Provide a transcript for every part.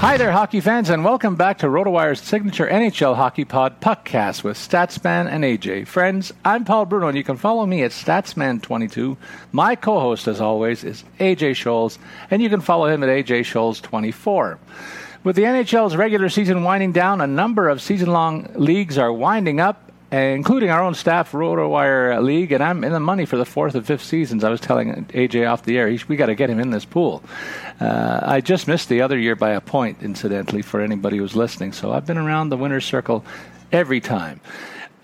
Hi there, hockey fans, and welcome back to RotoWire's signature NHL Hockey Pod Puckcast with Statsman and AJ. Friends, I'm Paul Bruno, and you can follow me at Statsman22. My co-host, as always, is AJ Scholz, and you can follow him at AJ Scholz24. With the NHL's regular season winding down, a number of season-long leagues are winding up, including our own staff RotoWire League, and I'm in the money for the fourth and fifth seasons. I was telling AJ off the air, we got to get him in this pool. Uh, I just missed the other year by a point, incidentally, for anybody who's listening. So I've been around the winner's circle every time.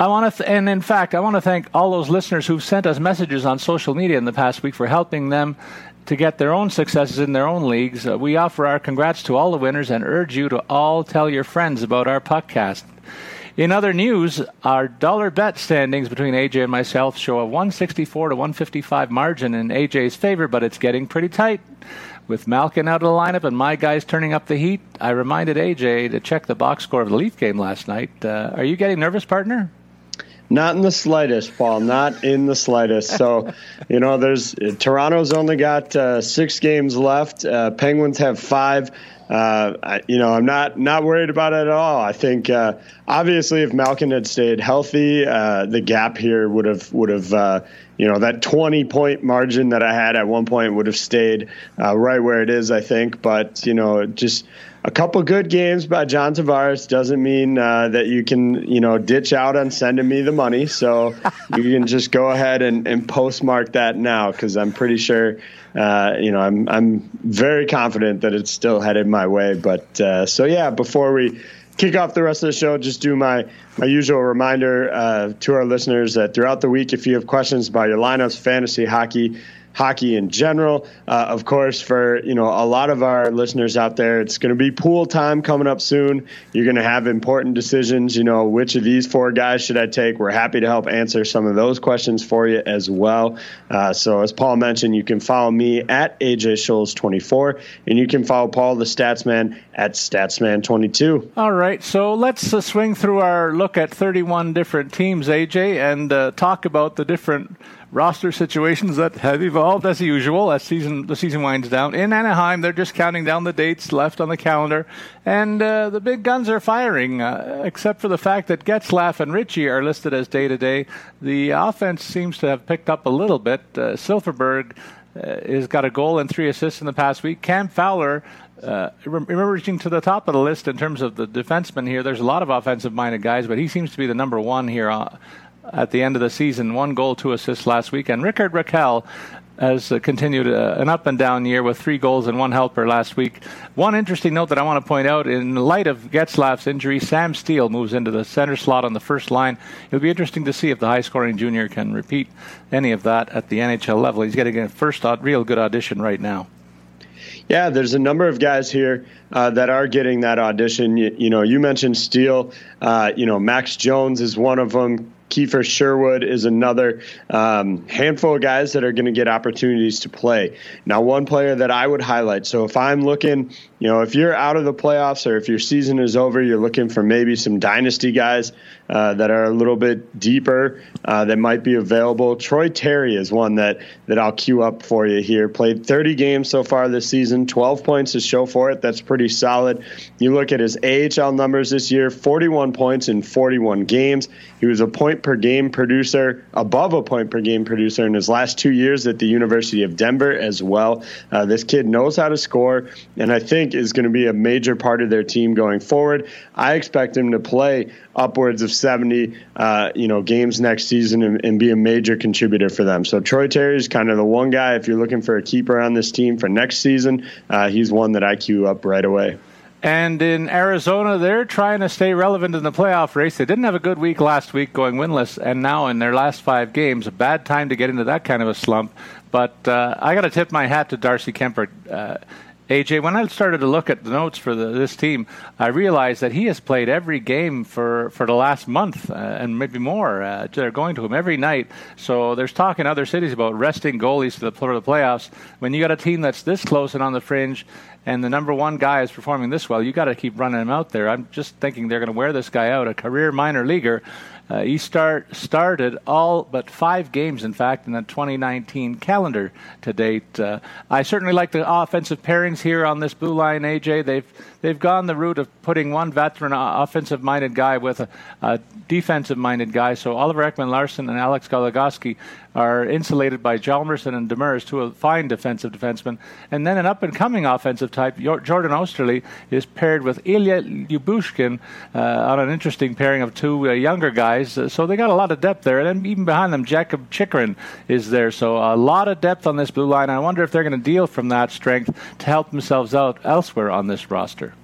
I want to, th- and in fact, I want to thank all those listeners who've sent us messages on social media in the past week for helping them to get their own successes in their own leagues. Uh, we offer our congrats to all the winners and urge you to all tell your friends about our podcast. In other news, our dollar bet standings between AJ and myself show a 164 to 155 margin in AJ's favor, but it's getting pretty tight. With Malkin out of the lineup and my guys turning up the heat, I reminded AJ to check the box score of the Leaf game last night. Uh, are you getting nervous, partner? Not in the slightest, Paul. Not in the slightest. So, you know, there's Toronto's only got uh, six games left. Uh, Penguins have five uh, I, you know, I'm not not worried about it at all. I think uh, obviously if Malkin had stayed healthy, uh, the gap here would have would have uh, you know that 20 point margin that I had at one point would have stayed uh, right where it is. I think, but you know, just a couple good games by John Tavares doesn't mean uh, that you can, you know, ditch out on sending me the money. So you can just go ahead and, and postmark that now because I'm pretty sure, uh, you know, I'm I'm very confident that it's still headed my way. But uh, so yeah, before we kick off the rest of the show, just do my my usual reminder uh, to our listeners that throughout the week, if you have questions about your lineups, fantasy hockey hockey in general. Uh, of course, for you know a lot of our listeners out there, it's going to be pool time coming up soon. You're going to have important decisions. You know, which of these four guys should I take? We're happy to help answer some of those questions for you as well. Uh, so, as Paul mentioned, you can follow me at AJ Scholz 24, and you can follow Paul the Statsman at Statsman 22. All right, so let's uh, swing through our look at 31 different teams, AJ, and uh, talk about the different roster situations that have evolved as usual as season the season winds down. In Anaheim, they're just counting down the dates left on the calendar, and uh, the big guns are firing. Uh, except for the fact that Getzlaf and Ritchie are listed as day to day, the offense seems to have picked up a little bit. Uh, Silfverberg uh, has got a goal and three assists in the past week. Cam Fowler. Uh, reaching to the top of the list in terms of the defensemen here. There's a lot of offensive minded guys, but he seems to be the number one here uh, at the end of the season. One goal, two assists last week. And Rickard Rakell has uh, continued uh, an up and down year with three goals and one helper last week. One interesting note that I want to point out in light of Getzlaf's injury, Sam Steele moves into the center slot on the first line. It'll be interesting to see if the high scoring junior can repeat any of that at the NHL level. He's getting a first real good audition right now. Yeah, there's a number of guys here uh, that are getting that audition. You, you, know, you mentioned Steele. Uh, you know, Max Jones is one of them. Kiefer Sherwood is another um, handful of guys that are going to get opportunities to play. Now, one player that I would highlight. So if I'm looking, you know, if you're out of the playoffs or if your season is over, you're looking for maybe some dynasty guys uh, that are a little bit deeper uh, that might be available. Troy Terry is one that that I'll queue up for you here. Played 30 games so far this season, 12 points to show for it. That's pretty solid. You look at his AHL numbers this year: 41 points in 41 games. He was a point per game producer, above a point per game producer in his last two years at the University of Denver as well. Uh, this kid knows how to score, and I think is going to be a major part of their team going forward. I expect him to play upwards of 70, uh, you know, games next season and, and, be a major contributor for them. So Troy Terry is kind of the one guy. If you're looking for a keeper on this team for next season, uh, he's one that I queue up right away. And in Arizona, they're trying to stay relevant in the playoff race. They didn't have a good week last week going winless, and now in their last five games, a bad time to get into that kind of a slump. But uh, I got to tip my hat to Darcy Kuemper. Uh, AJ, when I started to look at the notes for the, this team, I realized that he has played every game for, for the last month uh, and maybe more. Uh, they're going to him every night. So there's talk in other cities about resting goalies for the, for the playoffs. When you got a team that's this close and on the fringe, and the number one guy is performing this well, you got to keep running him out there. I'm just thinking they're going to wear this guy out, a career minor leaguer. Uh, he start started all but five games, in fact, in the 2019 calendar to date. Uh, I certainly like the offensive pairings here on this blue line. AJ, they've they've gone the route of putting one veteran offensive-minded guy with a, a defensive-minded guy. So Oliver Ekman-Larsson and Alex Goligoski are insulated by Hjalmarsson and Demers, two fine defensive defensemen. And then an up-and-coming offensive type, Jordan Oesterle, is paired with Ilya Lyubushkin uh, on an interesting pairing of two uh, younger guys. Uh, so they got a lot of depth there. And then even behind them, Jakob Chychrun is there. So a lot of depth on this blue line. I wonder if they're going to deal from that strength to help themselves out elsewhere on this roster.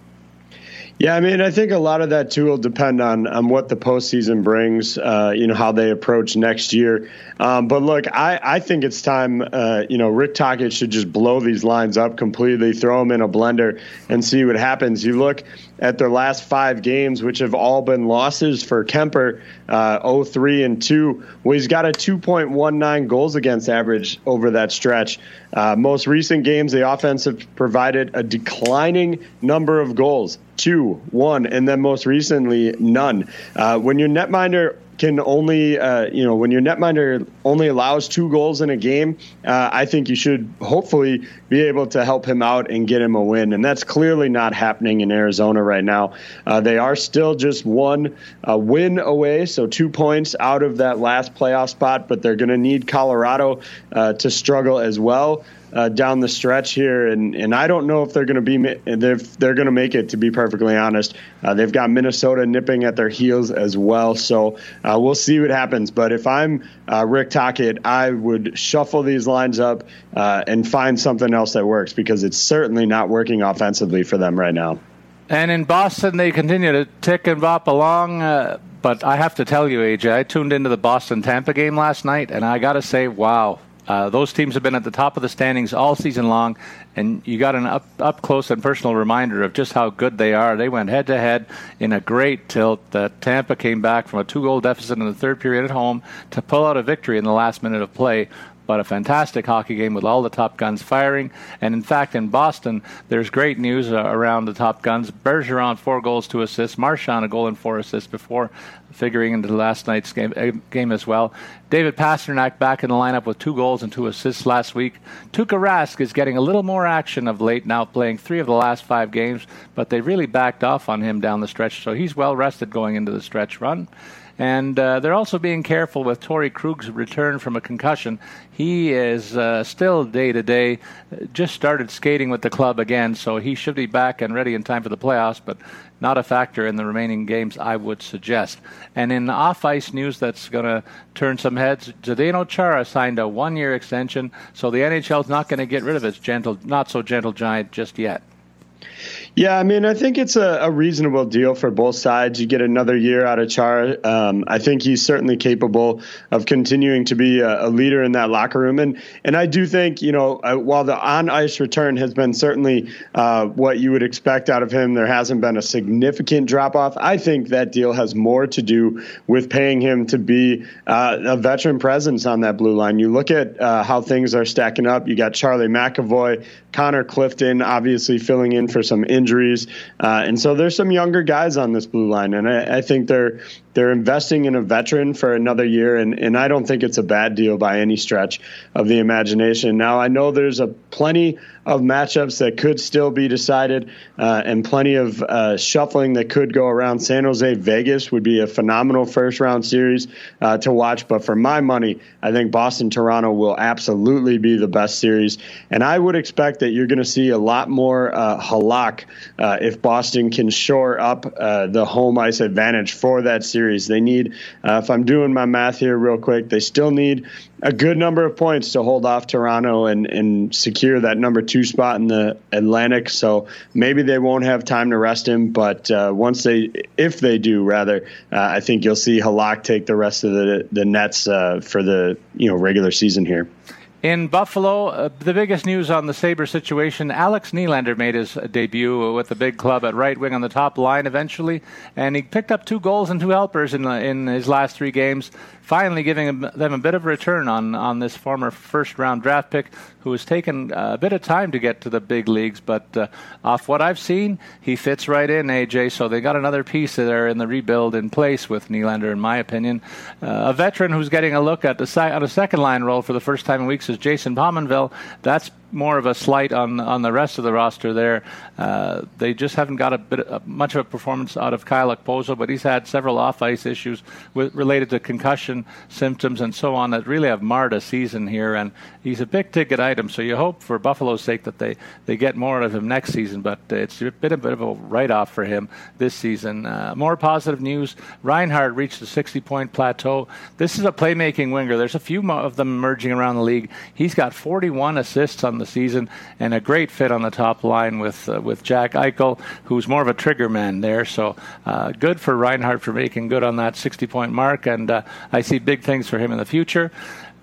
Yeah, I mean, I think a lot of that too will depend on on what the postseason brings. Uh, you know how they approach next year. Um, but look, I I think it's time. Uh, you know, Rick Tocchet should just blow these lines up completely, throw them in a blender, and see what happens. You look at their last five games, which have all been losses for Kuemper, uh, 03 and 2. Well, he's got a 2.19 goals against average over that stretch. Uh, most recent games, the offense have provided a declining number of goals two, one, and then most recently, none. Uh, when your netminder can only, uh, you know, when your netminder only allows two goals in a game, uh, I think you should hopefully be able to help him out and get him a win. And that's clearly not happening in Arizona right now. Uh, they are still just one uh, win away, so two points out of that last playoff spot, but they're going to need Colorado uh, to struggle as well uh, down the stretch here, and, and I don't know if they're going to be they're, they're going to make it. To be perfectly honest, uh, they've got Minnesota nipping at their heels as well, so uh, we'll see what happens. But if I'm uh, Rick Tocchet, I would shuffle these lines up uh, and find something else that works because it's certainly not working offensively for them right now. And in Boston, they continue to tick and bop along. Uh, but I have to tell you, AJ, I tuned into the Boston Tampa game last night, and I got to say, wow, uh, those teams have been at the top of the standings all season long, and you got an up, up close and personal reminder of just how good they are. They went head to head in a great tilt. Uh, Tampa came back from a two goal deficit in the third period at home to pull out a victory in the last minute of play but a fantastic hockey game with all the top guns firing. And in fact, in Boston, there's great news uh, around the top guns. Bergeron, four goals, two assists. Marchand, a goal and four assists before figuring into last night's game, uh, game as well. David Pastrnak back in the lineup with two goals and two assists last week. Tuukka Rask is getting a little more action of late now, playing three of the last five games, but they really backed off on him down the stretch, so he's well rested going into the stretch run. And uh, they're also being careful with Torey Krug's return from a concussion. He is uh, still day to day, just started skating with the club again, so he should be back and ready in time for the playoffs, but not a factor in the remaining games, I would suggest. And in off ice news that's going to turn some heads, Zdeno Chara signed a one year extension, so the NHL is not going to get rid of its gentle, not so gentle giant just yet. Yeah, I mean, I think it's a, a, reasonable deal for both sides. You get another year out of Char. Um, I think he's certainly capable of continuing to be a, a, leader in that locker room, and and I do think you know uh, while the on ice return has been certainly uh, what you would expect out of him, there hasn't been a significant drop off. I think that deal has more to do with paying him to be uh, a veteran presence on that blue line. You look at uh, how things are stacking up. You got Charlie McAvoy, Connor Clifton, obviously filling in for some injuries, uh, and so there's some younger guys on this blue line, and I, I think they're they're investing in a veteran for another year, and, and I don't think it's a bad deal by any stretch of the imagination. Now, I know there's a plenty of matchups that could still be decided, uh, and plenty of uh, shuffling that could go around. San Jose Vegas would be a phenomenal first round series uh, to watch, but for my money, I think Boston Toronto will absolutely be the best series, and I would expect that you're going to see a lot more uh, halak uh, if Boston can shore up uh, the home ice advantage for that series series. They need, uh, if I'm doing my math here real quick, they still need a good number of points to hold off Toronto and, and secure that number two spot in the Atlantic. So maybe they won't have time to rest him, but uh, once they, if they do, rather, uh, I think you'll see Halak take the rest of the the Nets uh, for the you know regular season here. In Buffalo, uh, the biggest news on the Sabre situation Alex Nylander made his debut with the big club at right wing on the top line eventually, and he picked up two goals and two helpers in, in his last three games finally giving them a bit of a return on, on this former first round draft pick who has taken a bit of time to get to the big leagues. But uh, off what I've seen, he fits right in, AJ. So they got another piece there in the rebuild in place with Nylander, in my opinion. Uh, a veteran who's getting a look at the si- on a second line role for the first time in weeks is Jason Pominville. That's more of a slight on on the rest of the roster there. Uh, they just haven't got a bit much of a performance out of Kyle Okposo, but he's had several off ice issues with, related to concussion symptoms and so on that really have marred a season here. And he's a big ticket item, so you hope for Buffalo's sake that they, they get more out of him next season. But it's a bit, a bit of a write off for him this season. Uh, more positive news: Reinhart reached the 60 point plateau. This is a playmaking winger. There's a few of them emerging around the league. He's got 41 assists on the season and a great fit on the top line with uh, with Jack Eichel, who's more of a trigger man there. So uh, good for Reinhart for making good on that 60 point mark, and uh, I see big things for him in the future.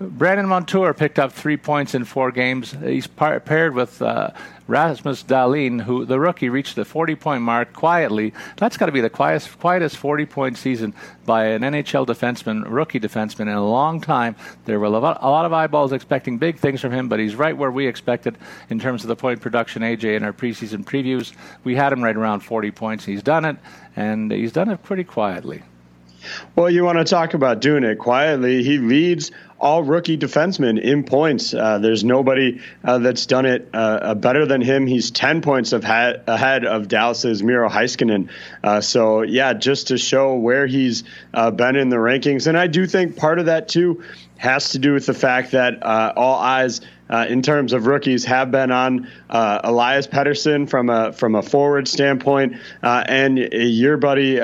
Brandon Montour picked up three points in four games. He's par- paired with uh, Rasmus Dahlin, who the rookie reached the 40 point mark quietly. That's got to be the quietest, quietest 40 point season by an NHL defenseman, rookie defenseman, in a long time. There were a lot, a lot of eyeballs expecting big things from him, but he's right where we expected in terms of the point production. AJ in our preseason previews, we had him right around 40 points. He's done it, and he's done it pretty quietly. Well, you want to talk about doing it quietly. He leads all rookie defensemen in points. Uh, there's nobody uh, that's done it uh, better than him. He's 10 points of ha- ahead of Dallas's Miro Heiskanen. Uh, so, yeah, just to show where he's uh, been in the rankings. And I do think part of that, too, has to do with the fact that uh, all eyes – uh, in terms of rookies have been on uh, Elias Pettersson from a from a forward standpoint, uh, and your buddy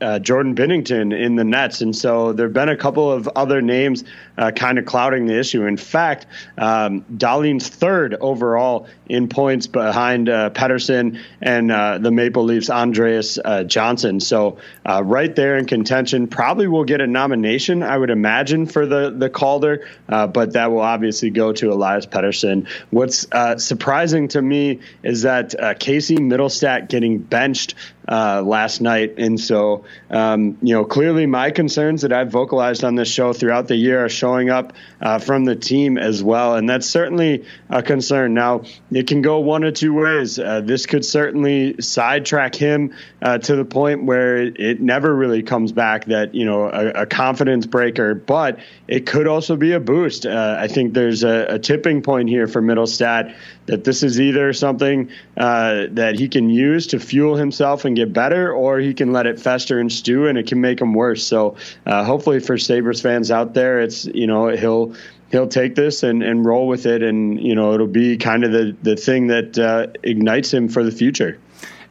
uh, uh, Jordan Binnington in the Nets, and so there've been a couple of other names uh, kind of clouding the issue. In fact, um, Dahlin's third overall in points behind Pettersson and the Maple Leafs Andreas Johnsson. So right there in contention, probably will get a nomination, I would imagine, for the the Calder, but that will obviously go to Elias. Pettersson. What's uh, surprising to me is that uh, Casey Mittelstadt getting benched uh, last night. And so, um, you know, clearly my concerns that I've vocalized on this show throughout the year are showing up uh, from the team as well. And that's certainly a concern. Now, it can go one of two ways. Uh, this could certainly sidetrack him uh, to the point where it, never really comes back that, you know, a, a, confidence breaker, but it could also be a boost. Uh, I think there's a, a tipping point here for Mittelstadt that this is either something uh, that he can use to fuel himself and get better, or he can let it fester and stew, and it can make him worse. So uh, hopefully for Sabres fans out there, it's you know he'll he'll take this and, and roll with it, and you know it'll be kind of the the thing that uh, ignites him for the future.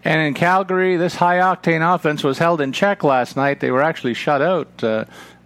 And in Calgary, this high octane offense was held in check last night. They were actually shut out.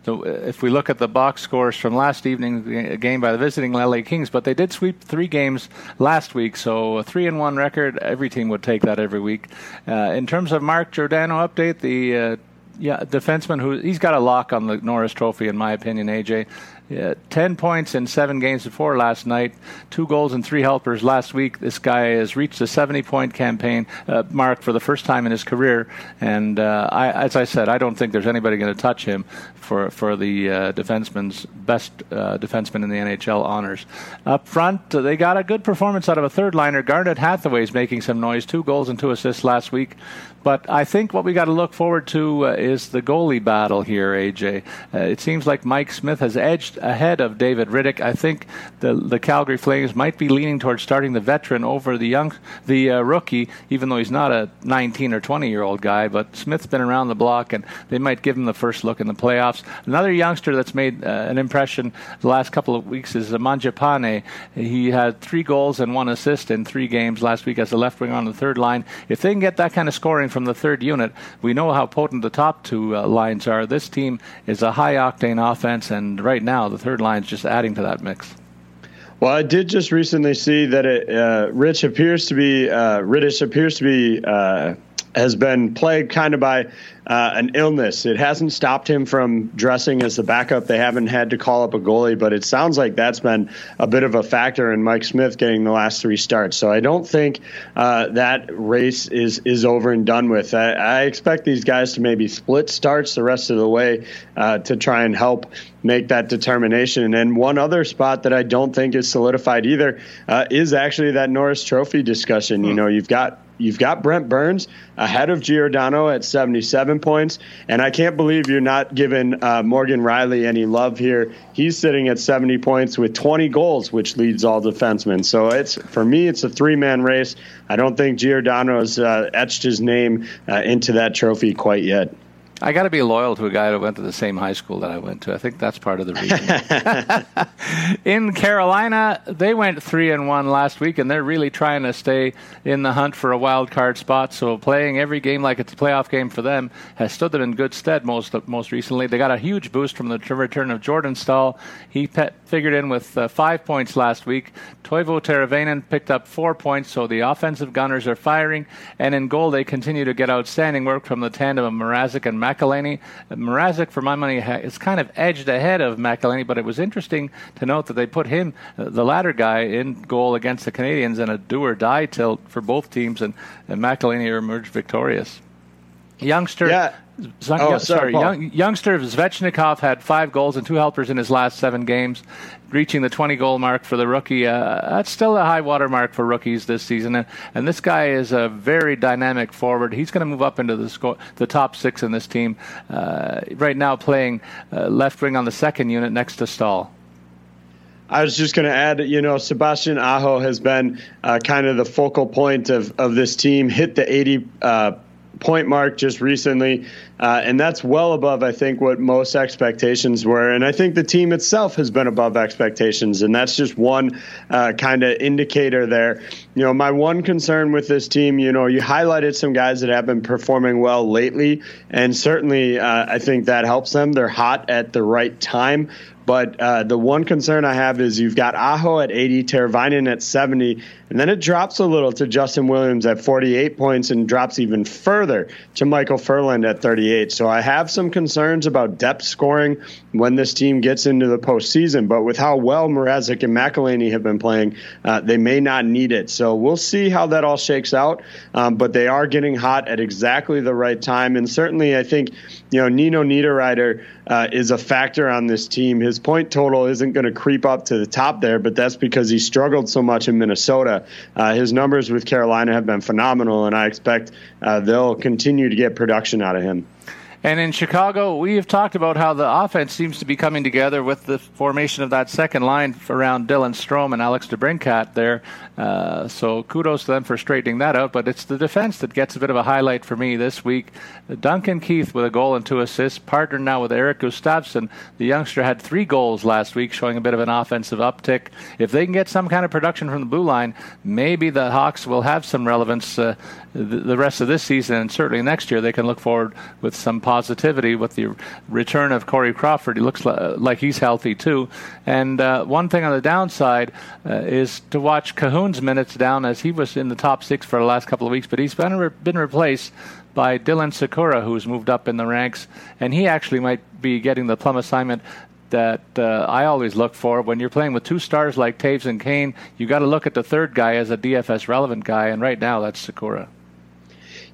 Uh, So if we look at the box scores from last evening's game by the visiting LA Kings, but they did sweep three games last week, so a three and one record. Every team would take that every week. Uh, in terms of Mark Giordano update, the uh, yeah defenseman who he's got a lock on the Norris Trophy in my opinion. AJ, yeah, 10 points in seven games before last night, two goals and three helpers last week. This guy has reached a 70 point campaign uh, mark for the first time in his career. And uh, I, as I said, I don't think there's anybody going to touch him for, for the uh, defenseman's best uh, defenseman in the NHL honors. Up front, uh, they got a good performance out of a third liner. Garnet Hathaway's making some noise, two goals and two assists last week. But I think what we got to look forward to uh, is the goalie battle here, AJ. Uh, it seems like Mike Smith has edged ahead of David Rittich. I think the the Calgary Flames might be leaning towards starting the veteran over the young the uh, rookie, even though he's not a 19 or 20 year old guy. But Smith's been around the block, and they might give him the first look in the playoffs. Another youngster that's made uh, an impression the last couple of weeks is Mangiapane. He had three goals and one assist in three games last week as a left wing on the third line. If they can get that kind of scoring from the third unit. We know how potent the top two uh, lines are. This team is a high octane offense, and right now the third line is just adding to that mix. Well, I did just recently see that it, uh, Rich appears to be uh, Rittich appears to be uh, has been plagued kind of by uh, an illness. It hasn't stopped him from dressing as the backup. They haven't had to call up a goalie, but it sounds like that's been a bit of a factor in Mike Smith getting the last three starts. So I don't think uh, that race is is over and done with. I, I, expect these guys to maybe split starts the rest of the way uh, to try and help make that determination. And one other spot that I don't think is solidified either uh, is actually that Norris Trophy discussion. You hmm. know, you've got you've got Brent Burns ahead of Giordano at 77 points, and I can't believe you're not giving uh, Morgan Rielly any love here. He's sitting at 70 points with 20 goals, which leads all defensemen. So it's for me, it's a three-man race. I don't think Giordano has uh, etched his name uh, into that trophy quite yet. I got to be loyal to a guy that went to the same high school that I went to. I think that's part of the reason. in Carolina, they went three and one last week, and they're really trying to stay in the hunt for a wild card spot. So playing every game like it's a playoff game for them has stood them in good stead. Most most recently, they got a huge boost from the return of Jordan Staal. He pe- figured in with uh, five points last week. Teuvo Teravainen picked up four points. So the offensive gunners are firing, and in goal they continue to get outstanding work from the tandem of Mrazek and. McElhinney. Mrazek, for my money, is kind of edged ahead of McElhinney, but it was interesting to note that they put him, uh, the latter guy, in goal against the Canadiens in a do or die tilt for both teams, and, and McElhinney emerged victorious. Youngster. Yeah. oh, sorry, young, youngster Svechnikov had five goals and two helpers in his last seven games reaching the 20 goal mark for the rookie. Uh, that's still a high water mark for rookies this season. And, and this guy is a very dynamic forward. He's going to move up into the the top six in this team. Uh, right now, playing uh, left wing on the second unit next to Staal. I was just going to add, you know, Sebastian Aho has been uh, kind of the focal point of, of this team, hit the 80 uh, point mark just recently. Uh, and that's well above, I think, what most expectations were. And I think the team itself has been above expectations. And that's just one uh, kind of indicator there. You know, my one concern with this team, you know, you highlighted some guys that have been performing well lately. And certainly, uh, I think that helps them. They're hot at the right time. But uh, the one concern I have is you've got Aho at 80, Teravainen at 70, and then it drops a little to Justin Williams at 48 points and drops even further to Michael Ferland at 38. So I have some concerns about depth scoring when this team gets into the postseason. But with how well Mrazek and McElhinney have been playing, uh, they may not need it. So we'll see how that all shakes out. Um, but they are getting hot at exactly the right time. And certainly, I think, you know, Nino Niederreiter uh, is a factor on this team. His point total isn't going to creep up to the top there, but that's because he struggled so much in Minnesota. Uh, his numbers with Carolina have been phenomenal, and I expect uh, they'll continue to get production out of him. And in Chicago, we have talked about how the offense seems to be coming together with the formation of that second line around Dylan Strome and Alex DeBrincat there. Uh, so kudos to them for straightening that out. But it's the defense that gets a bit of a highlight for me this week. Duncan Keith with a goal and two assists, partnered now with Erik Gustafsson. The youngster had three goals last week, showing a bit of an offensive uptick. If they can get some kind of production from the blue line, maybe the Hawks will have some relevance uh, the, rest of this season and certainly next year. They can look forward with some positivity with the return of Corey Crawford. He looks like he's healthy too. And uh, one thing on the downside uh, is to watch Kahun's minutes down as he was in the top six for the last couple of weeks, but he's been, re- been replaced by Dylan Sikura, who's moved up in the ranks, and he actually might be getting the plum assignment that uh, I always look for. When you're playing with two stars like Toews and Kane, you got to look at the third guy as a DFS relevant guy, and right now that's Sikura.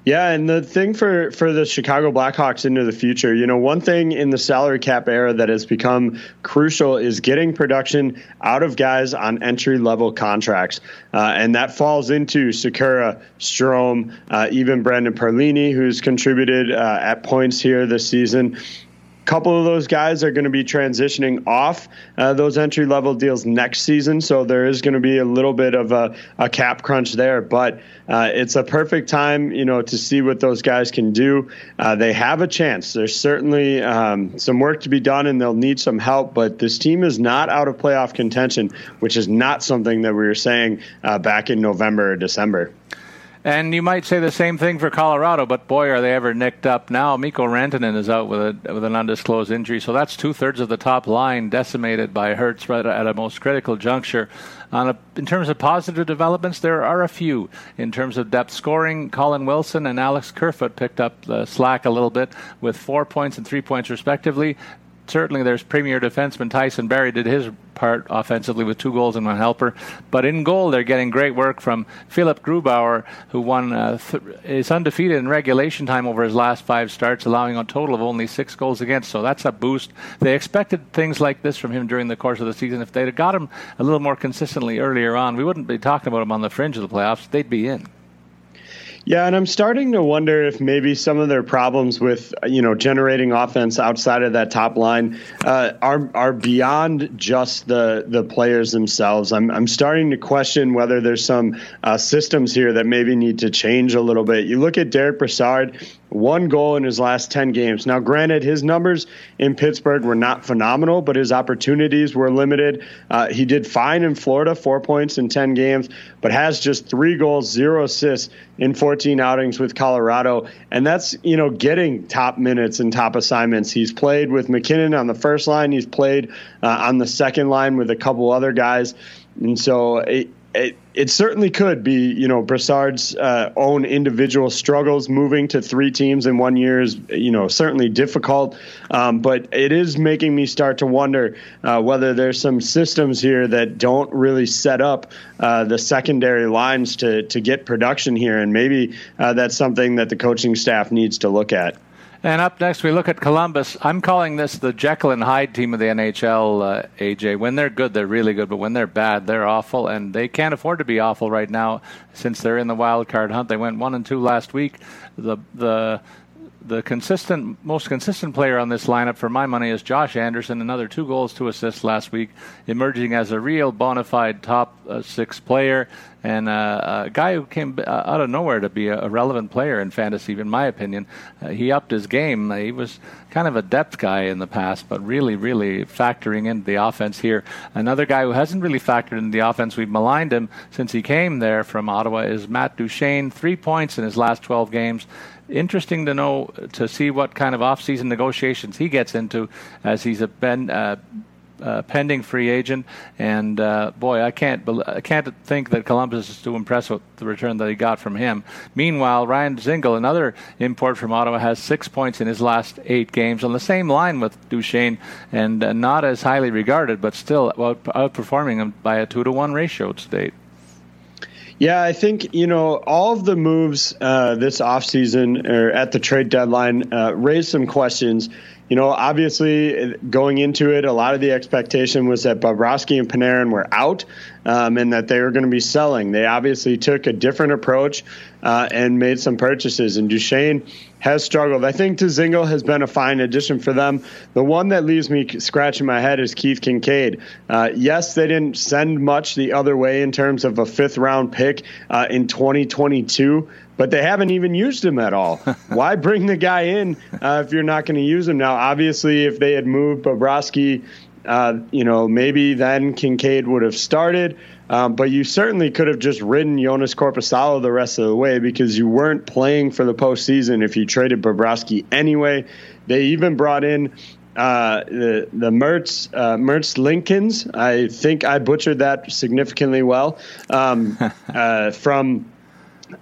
Yeah, and the thing for for the Chicago Blackhawks into the future, you know, one thing in the salary cap era that has become crucial is getting production out of guys on entry level contracts, uh, and that falls into Sikura, Strome, uh, even Brendan Perlini, who's contributed uh, at points here this season couple of those guys are going to be transitioning off uh, those entry level deals next season. So there is going to be a little bit of a, a cap crunch there, but uh, it's a perfect time, you know, to see what those guys can do. Uh, they have a chance. There's certainly um, some work to be done, and they'll need some help. But this team is not out of playoff contention, which is not something that we were saying uh, back in November or December. And you might say the same thing for Colorado, but boy, are they ever nicked up now. Mikko Rantanen is out with a with an undisclosed injury, so that's two thirds of the top line decimated by hurts right at a most critical juncture. A, in terms of positive developments, there are a few. In terms of depth scoring, Colin Wilson and Alex Kerfoot picked up the slack a little bit with four points and three points respectively certainly there's premier defenseman Tyson Barrie did his part offensively with two goals and one helper. But in goal, they're getting great work from Philipp Grubauer, who won uh, th- is undefeated in regulation time over his last five starts, allowing a total of only six goals against. So that's a boost. They expected things like this from him during the course of the season. If they'd have got him a little more consistently earlier on, we wouldn't be talking about him on the fringe of the playoffs. They'd be in. Yeah, and I'm starting to wonder if maybe some of their problems with you know generating offense outside of that top line uh, are are beyond just the the players themselves. I'm I'm starting to question whether there's some uh, systems here that maybe need to change a little bit. You look at Derek Brassard one goal in his last 10 games. Now, granted, his numbers in Pittsburgh were not phenomenal, but his opportunities were limited. Uh, he did fine in Florida, four points in 10 games, but has just three goals, zero assists in 14 outings with Colorado. And that's, you know, getting top minutes and top assignments. He's played with MacKinnon on the first line, he's played uh, on the second line with a couple other guys. And so it, it, it certainly could be, you know, Brassard's uh, own individual struggles moving to three teams in one year is, you know, certainly difficult. Um, but it is making me start to wonder uh, whether there's some systems here that don't really set up uh, the secondary lines to to get production here, and maybe uh, that's something that the coaching staff needs to look at. And up next, we look at Columbus. I'm calling this the Jekyll and Hyde team of the NHL, uh, AJ. When they're good, they're really good, but when they're bad, they're awful, and they can't afford to be awful right now since they're in the wild card hunt. They went one and two last week. The the the consistent, most consistent player on this lineup for my money is Josh Anderson. Another two goals, two assists last week, emerging as a real bona fide top uh, six player and uh, a guy who came uh, out of nowhere to be a, relevant player in fantasy, in my opinion. Uh, he upped his game. He was kind of a depth guy in the past, but really, really factoring into the offense here. Another guy who hasn't really factored into the offense, we've maligned him since he came there from Ottawa, is Matt Duchene. Three points in his last 12 games interesting to know to see what kind of off-season negotiations he gets into as he's a uh, uh, pending free agent. And uh, boy, I can't I can't think that Columbus is too impressed with the return that he got from him. Meanwhile, Ryan Dzingel, another import from Ottawa, has six points in his last eight games on the same line with Duchene, and uh, not as highly regarded, but still outperforming him by a two to one ratio to date. Yeah, I think, you know, all of the moves uh, this offseason or at the trade deadline uh, raised some questions. You know, obviously, going into it, a lot of the expectation was that Bobrovsky and Panarin were out um, and that they were going to be selling. They obviously took a different approach uh, and made some purchases. And Duchene has struggled. I think Dzingel has been a fine addition for them. The one that leaves me scratching my head is Keith Kinkaid. Uh, yes, they didn't send much the other way in terms of a fifth round pick uh, in 2022 but they haven't even used him at all. Why bring the guy in uh, if you're not going to use him now? Obviously, if they had moved Bobrovsky uh, you know, maybe then Kinkaid would have started. Um, but you certainly could have just ridden Jonas Korpisalo the rest of the way because you weren't playing for the postseason if you traded Bobrovsky anyway. They even brought in uh, the the Mertz uh, Mertz Lincolns. I think I butchered that significantly well um, uh, from.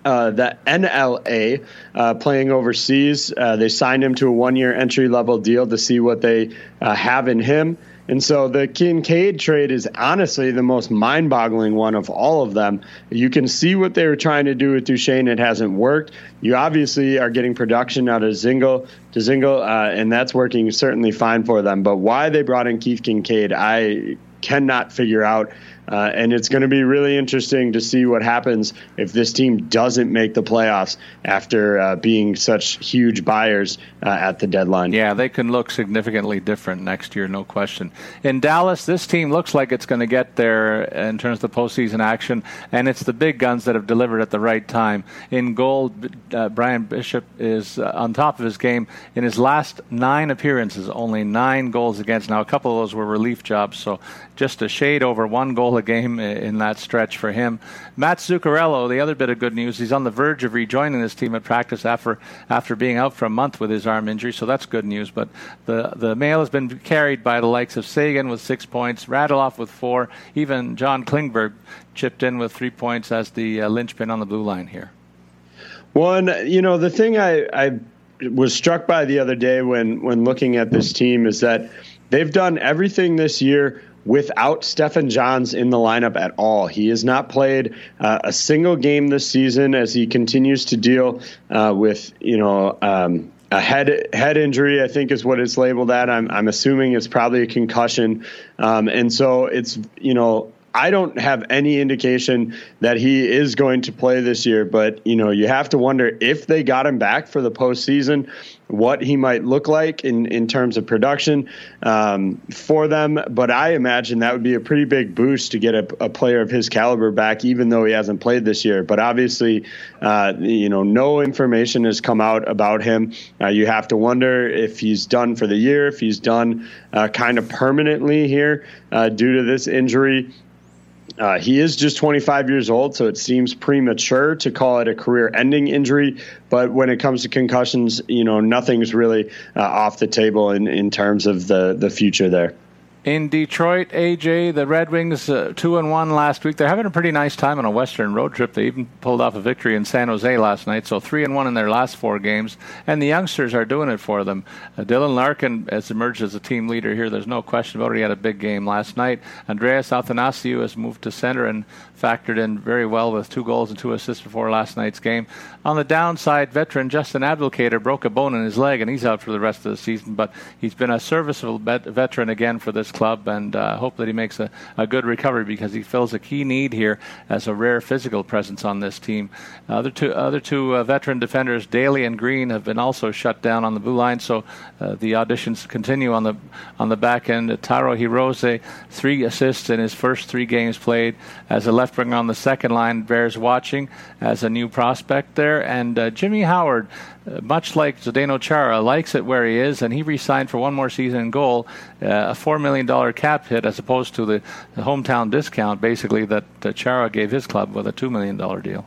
Uh, the NLA uh, playing overseas. Uh, they signed him to a one year entry level deal to see what they uh, have in him. And so the Kinkaid trade is honestly the most mind boggling one of all of them. You can see what they were trying to do with Duchene. It hasn't worked. You obviously are getting production out of Zingle, Dzingel, uh, and that's working certainly fine for them. But why they brought in Keith Kinkaid, I cannot figure out. Uh, and it's going to be really interesting to see what happens if this team doesn't make the playoffs after uh, being such huge buyers uh, at the deadline. Yeah, they can look significantly different next year, no question. In Dallas, this team looks like it's going to get there in terms of the postseason action, and it's the big guns that have delivered at the right time. In goal, uh, Brian Bishop is uh, on top of his game. In his last nine appearances, only nine goals against. Now, a couple of those were relief jobs, so just a shade over one goal a game in that stretch for him. Mats Zuccarello, the other bit of good news, he's on the verge of rejoining this team at practice after after being out for a month with his arm injury, so that's good news. But the the mail has been carried by the likes of Seguin with six points, Radulov with four, even John Klingberg chipped in with three points as the uh, linchpin on the blue line here. One, you know, the thing I, I was struck by the other day when when looking at this team is that they've done everything this year without Stephen Johns in the lineup at all. He has not played uh, a single game this season as he continues to deal uh, with, you know, um, a head head injury. I think is what it's labeled at. I'm I'm assuming it's probably a concussion, um, and so it's you know I don't have any indication that he is going to play this year, but you know, you have to wonder if they got him back for the postseason, what he might look like in, in terms of production um, for them. But I imagine that would be a pretty big boost to get a, a player of his caliber back, even though he hasn't played this year. But obviously, uh, you know, no information has come out about him. Uh, you have to wonder if he's done for the year, if he's done uh, kind of permanently here uh, due to this injury. Uh, he is just 25 years old, so it seems premature to call it a career-ending injury. But when it comes to concussions, you know, nothing's really uh, off the table in, in terms of the, the future there. In Detroit, AJ, the Red Wings uh, two and one last week. They're having a pretty nice time on a Western road trip. They even pulled off a victory in San Jose last night. So three and one in their last four games, and the youngsters are doing it for them. Uh, Dylan Larkin has emerged as a team leader here. There's no question about it. He had a big game last night. Andreas Athanasiou has moved to center and factored in very well with two goals and two assists before last night's game. On the downside, veteran Justin Abdelkader broke a bone in his leg and he's out for the rest of the season. But he's been a serviceable vet- veteran again for this club, and uh, hope that he makes a, a, good recovery because he fills a key need here as a rare physical presence on this team. Other two other two uh, veteran defenders, Daley and Green, have been also shut down on the blue line. So uh, the auditions continue on the on the back end. Taro Hirose, three assists in his first three games played as a left left on the second line bears watching as a new prospect there. And uh, Jimmy Howard, uh, much like Zdeno Chara, likes it where he is, and he re-signed for one more season in goal, uh, a $4 million cap hit as opposed to the, the hometown discount, basically, that uh, Chara gave his club with a $2 million deal.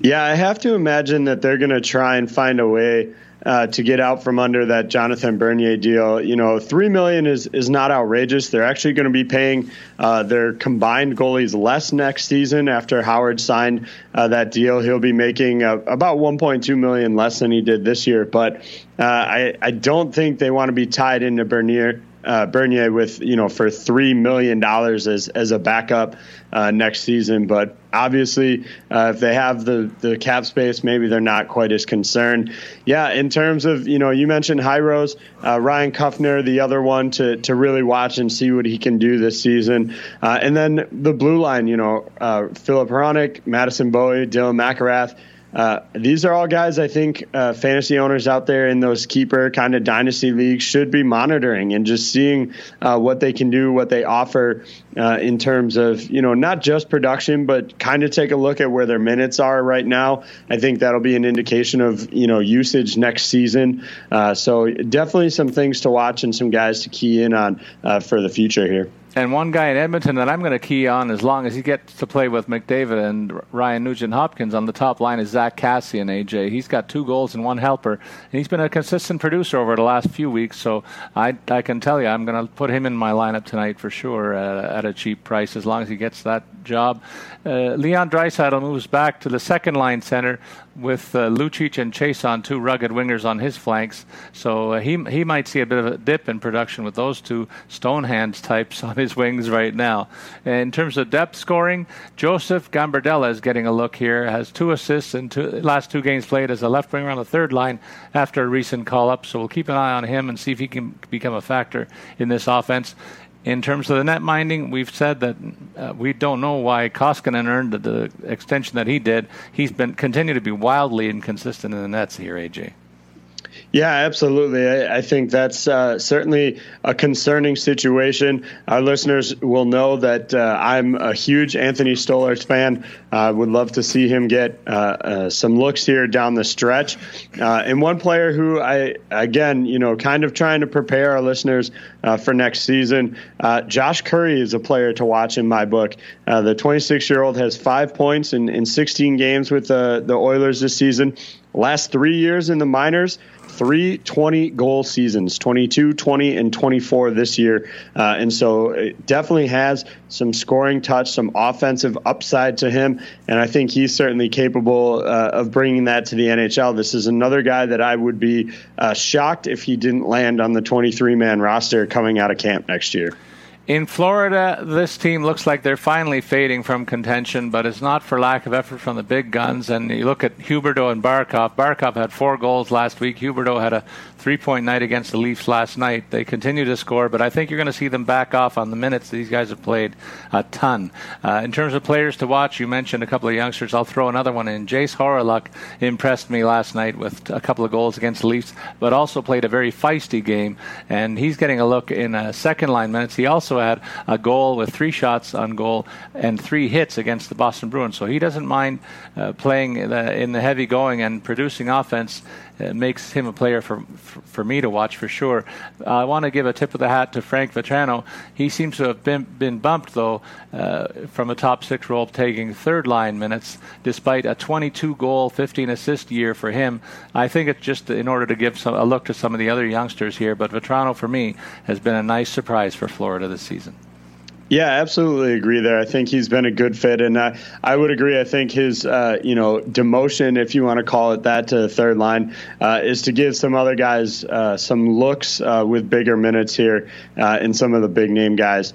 Yeah, I have to imagine that they're going to try and find a way – uh, to get out from under that Jonathan Bernier deal. You know, three million is is not outrageous. They're actually going to be paying uh, their combined goalies less next season after Howard signed uh, that deal. He'll be making uh, about 1.2 million less than he did this year. But uh, I I don't think they want to be tied into Bernier uh, Bernier with you know for three million dollars as as a backup uh, next season. But obviously, uh, if they have the the cap space, maybe they're not quite as concerned. Yeah, in terms of you know you mentioned Hirose, uh, Ryan Kuffner, the other one to to really watch and see what he can do this season, uh, and then the blue line. You know, uh, Filip Hronek, Madison Bowey, Dylan McIlrath. Uh, these are all guys I think uh, fantasy owners out there in those keeper kind of dynasty leagues should be monitoring and just seeing uh, what they can do, what they offer uh, in terms of you know not just production, but kind of take a look at where their minutes are right now. I think that'll be an indication of you know usage next season. Uh, so definitely some things to watch and some guys to key in on uh, for the future here. And one guy in Edmonton that I'm going to key on as long as he gets to play with McDavid and Ryan Nugent Hopkins on the top line is Zack Kassian, AJ. He's got two goals and one helper, and he's been a consistent producer over the last few weeks. So I, I can tell you, I'm going to put him in my lineup tonight for sure uh, at a cheap price as long as he gets that job. Uh, Leon Draisaitl moves back to the second line center with uh, Lucic and Chiasson two rugged wingers on his flanks. So uh, he he might see a bit of a dip in production with those two stone hands types on his wings right now. In terms of depth scoring, Joseph Gambardella is getting a look here. Has two assists in two last two games played as a left winger on the third line after a recent call up. So we'll keep an eye on him and see if he can become a factor in this offense. In terms of the net minding, we've said that uh, we don't know why Koskinen earned the, the, extension that he did. He's been continued to be wildly inconsistent in the nets here, AJ. Yeah, absolutely. I, I think that's uh, certainly a concerning situation. Our listeners will know that uh, I'm a huge Anthony Stolarz fan. I uh, would love to see him get uh, uh, some looks here down the stretch. Uh, and one player who I, again, you know, kind of trying to prepare our listeners for next season, Josh Currie is a player to watch in my book. the 26 year old has five points in, in 16 games with the, the Oilers this season. Last three years in the minors, three 20 goal seasons 22 20 and 24 this year. Uh, and so it definitely has some scoring touch some offensive upside to him. And i think he's certainly capable uh, of bringing that to the nhl this is another guy that i would be uh, shocked if he didn't land on the 23 man roster coming out of camp next year in Florida, this team looks like they're finally fading from contention, but it's not for lack of effort from the big guns. And you look at Huberdeau and Barkov. Barkov had four goals last week. Huberdeau had a three point night against the Leafs last night. They continue to score, but I think you're going to see them back off on the minutes these guys have played a ton. Uh, in terms of players to watch, you mentioned a couple of youngsters. I'll throw another one in. Jayce Hawryluk impressed me last night with a couple of goals against the Leafs, but also played a very feisty game, and he's getting a look in a second line minutes. He also had a goal with three shots on goal and three hits against the Boston Bruins, so he doesn't mind uh, playing in the, in the heavy going and producing offense it makes him a player for, for, for me to watch for sure. I want to give a tip of the hat to Frank Vatrano. He seems to have been, been bumped, though, uh, from a top six role, taking third line minutes, despite a 22 goal, 15 assist year for him. I think it's just in order to give some, a look to some of the other youngsters here, but Vatrano, for me, has been a nice surprise for Florida this season. Yeah, absolutely agree there. I think he's been a good fit, and I, I would agree. I think his, uh, you know, demotion, if you want to call it that, to the third line, uh, is to give some other guys uh, some looks uh, with bigger minutes here, uh, and some of the big name guys.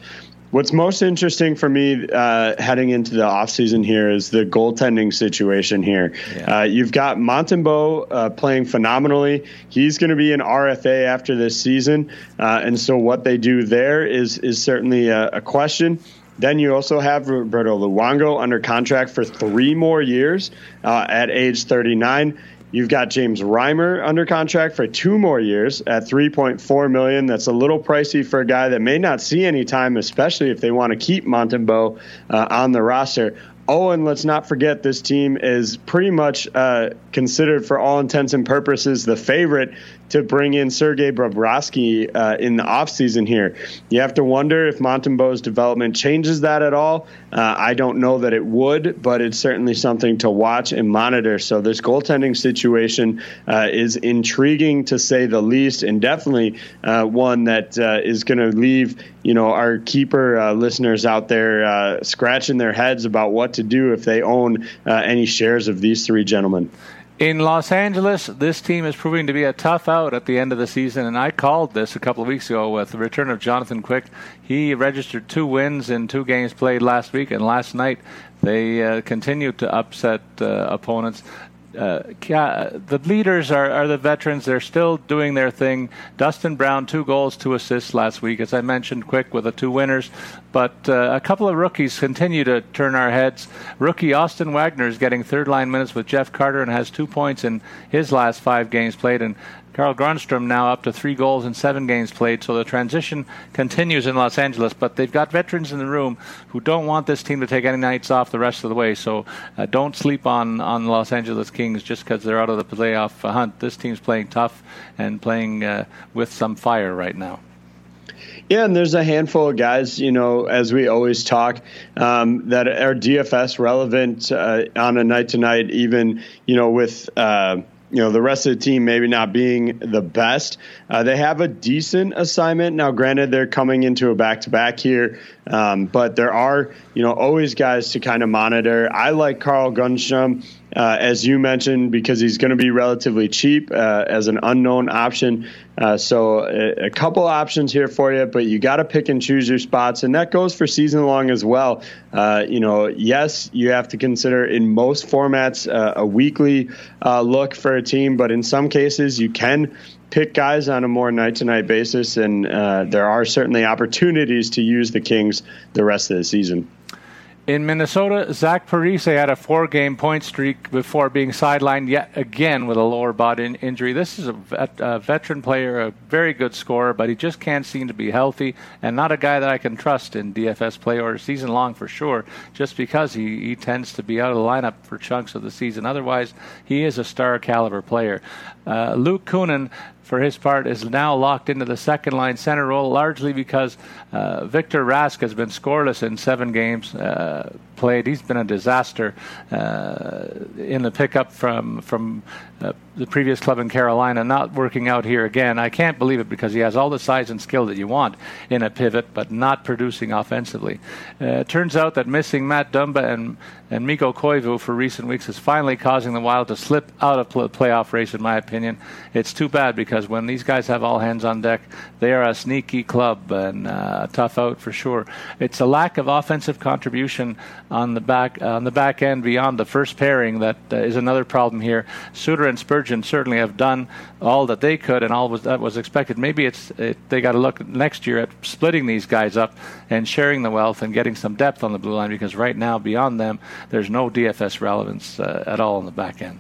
What's most interesting for me uh, heading into the offseason here is the goaltending situation here. Yeah. Uh, you've got Montembeault uh, playing phenomenally. He's going to be an RFA after this season, uh, and so what they do there is is certainly a, a question. Then you also have Roberto Luongo under contract for three more years uh, at age 39. You've got James Reimer under contract for two more years at 3.4 million. That's a little pricey for a guy that may not see any time, especially if they want to keep Montembeault uh, on the roster. Oh, and let's not forget this team is pretty much uh, considered, for all intents and purposes, the favorite to bring in Sergei Bobrovsky uh, in the offseason here. You have to wonder if Montembeault's development changes that at all. Uh, I don't know that it would, but it's certainly something to watch and monitor. So this goaltending situation uh, is intriguing to say the least, and definitely uh, one that uh, is going to leave you know our keeper listeners out there scratching their heads about what to do if they own any shares of these three gentlemen. In Los Angeles, this team is proving to be a tough out at the end of the season, and I called this a couple of weeks ago with the return of Jonathan Quick. He registered two wins in two games played last week, and last night they uh, continued to upset uh, opponents. Uh, the leaders are, are the veterans. They're still doing their thing. Dustin Brown, two goals, two assists last week, as I mentioned, quick with the two winners. But uh, a couple of rookies continue to turn our heads. Rookie Austin Wagner is getting third line minutes with Jeff Carter and has two points in his last five games played. And Carl Grundstrom now up to three goals in seven games played. So the transition continues in Los Angeles, but they've got veterans in the room who don't want this team to take any nights off the rest of the way. So uh, don't sleep on on Los Angeles Kings just because they're out of the playoff hunt. This team's playing tough and playing uh, with some fire right now. Yeah, and there's a handful of guys, you know, as we always talk, um, that are DFS relevant uh, on a night to night, even, you know, with. Uh, you know the rest of the team maybe not being the best. Uh, they have a decent assignment now. Granted, they're coming into a back to back here, um, but there are you know always guys to kind of monitor. I like Carl Grundstrom. Uh, as you mentioned, because he's going to be relatively cheap uh, as an unknown option. Uh, so a, a, couple options here for you, but you got to pick and choose your spots, and that goes for season long as well. Uh, you know, yes, you have to consider in most formats uh, a weekly uh, look for a team, but in some cases you can pick guys on a more night to night basis, and there are certainly opportunities to use the Kings the rest of the season. In Minnesota, Zach Parise had a four-game point streak before being sidelined yet again with a lower body injury. This is a, vet- a, veteran player, a very good scorer, but he just can't seem to be healthy, and not a guy that I can trust in DFS play or season long for sure, just because he, he tends to be out of the lineup for chunks of the season. Otherwise, he is a star caliber player. Uh, Luke Kunin for his part, is now locked into the second line center role, largely because uh, Victor Rask has been scoreless in seven games uh, played. He's been a disaster uh, in the pickup from from uh, the previous club in Carolina, not working out here again. I can't believe it because he has all the size and skill that you want in a pivot, but not producing offensively. Uh, it turns out that missing Matt Dumba and and Mikko Koivu for recent weeks is finally causing the Wild to slip out of the playoff race, in my opinion. It's too bad because when these guys have all hands on deck, they are a sneaky club and uh, tough out for sure. It's a lack of offensive contribution on the back on the back end beyond the first pairing that uh, is another problem here. Suter and Spurgeon certainly have done all that they could and all was, that was expected. Maybe it's it, they got to look next year at splitting these guys up and sharing the wealth and getting some depth on the blue line because right now beyond them there's no DFS relevance uh, at all on the back end.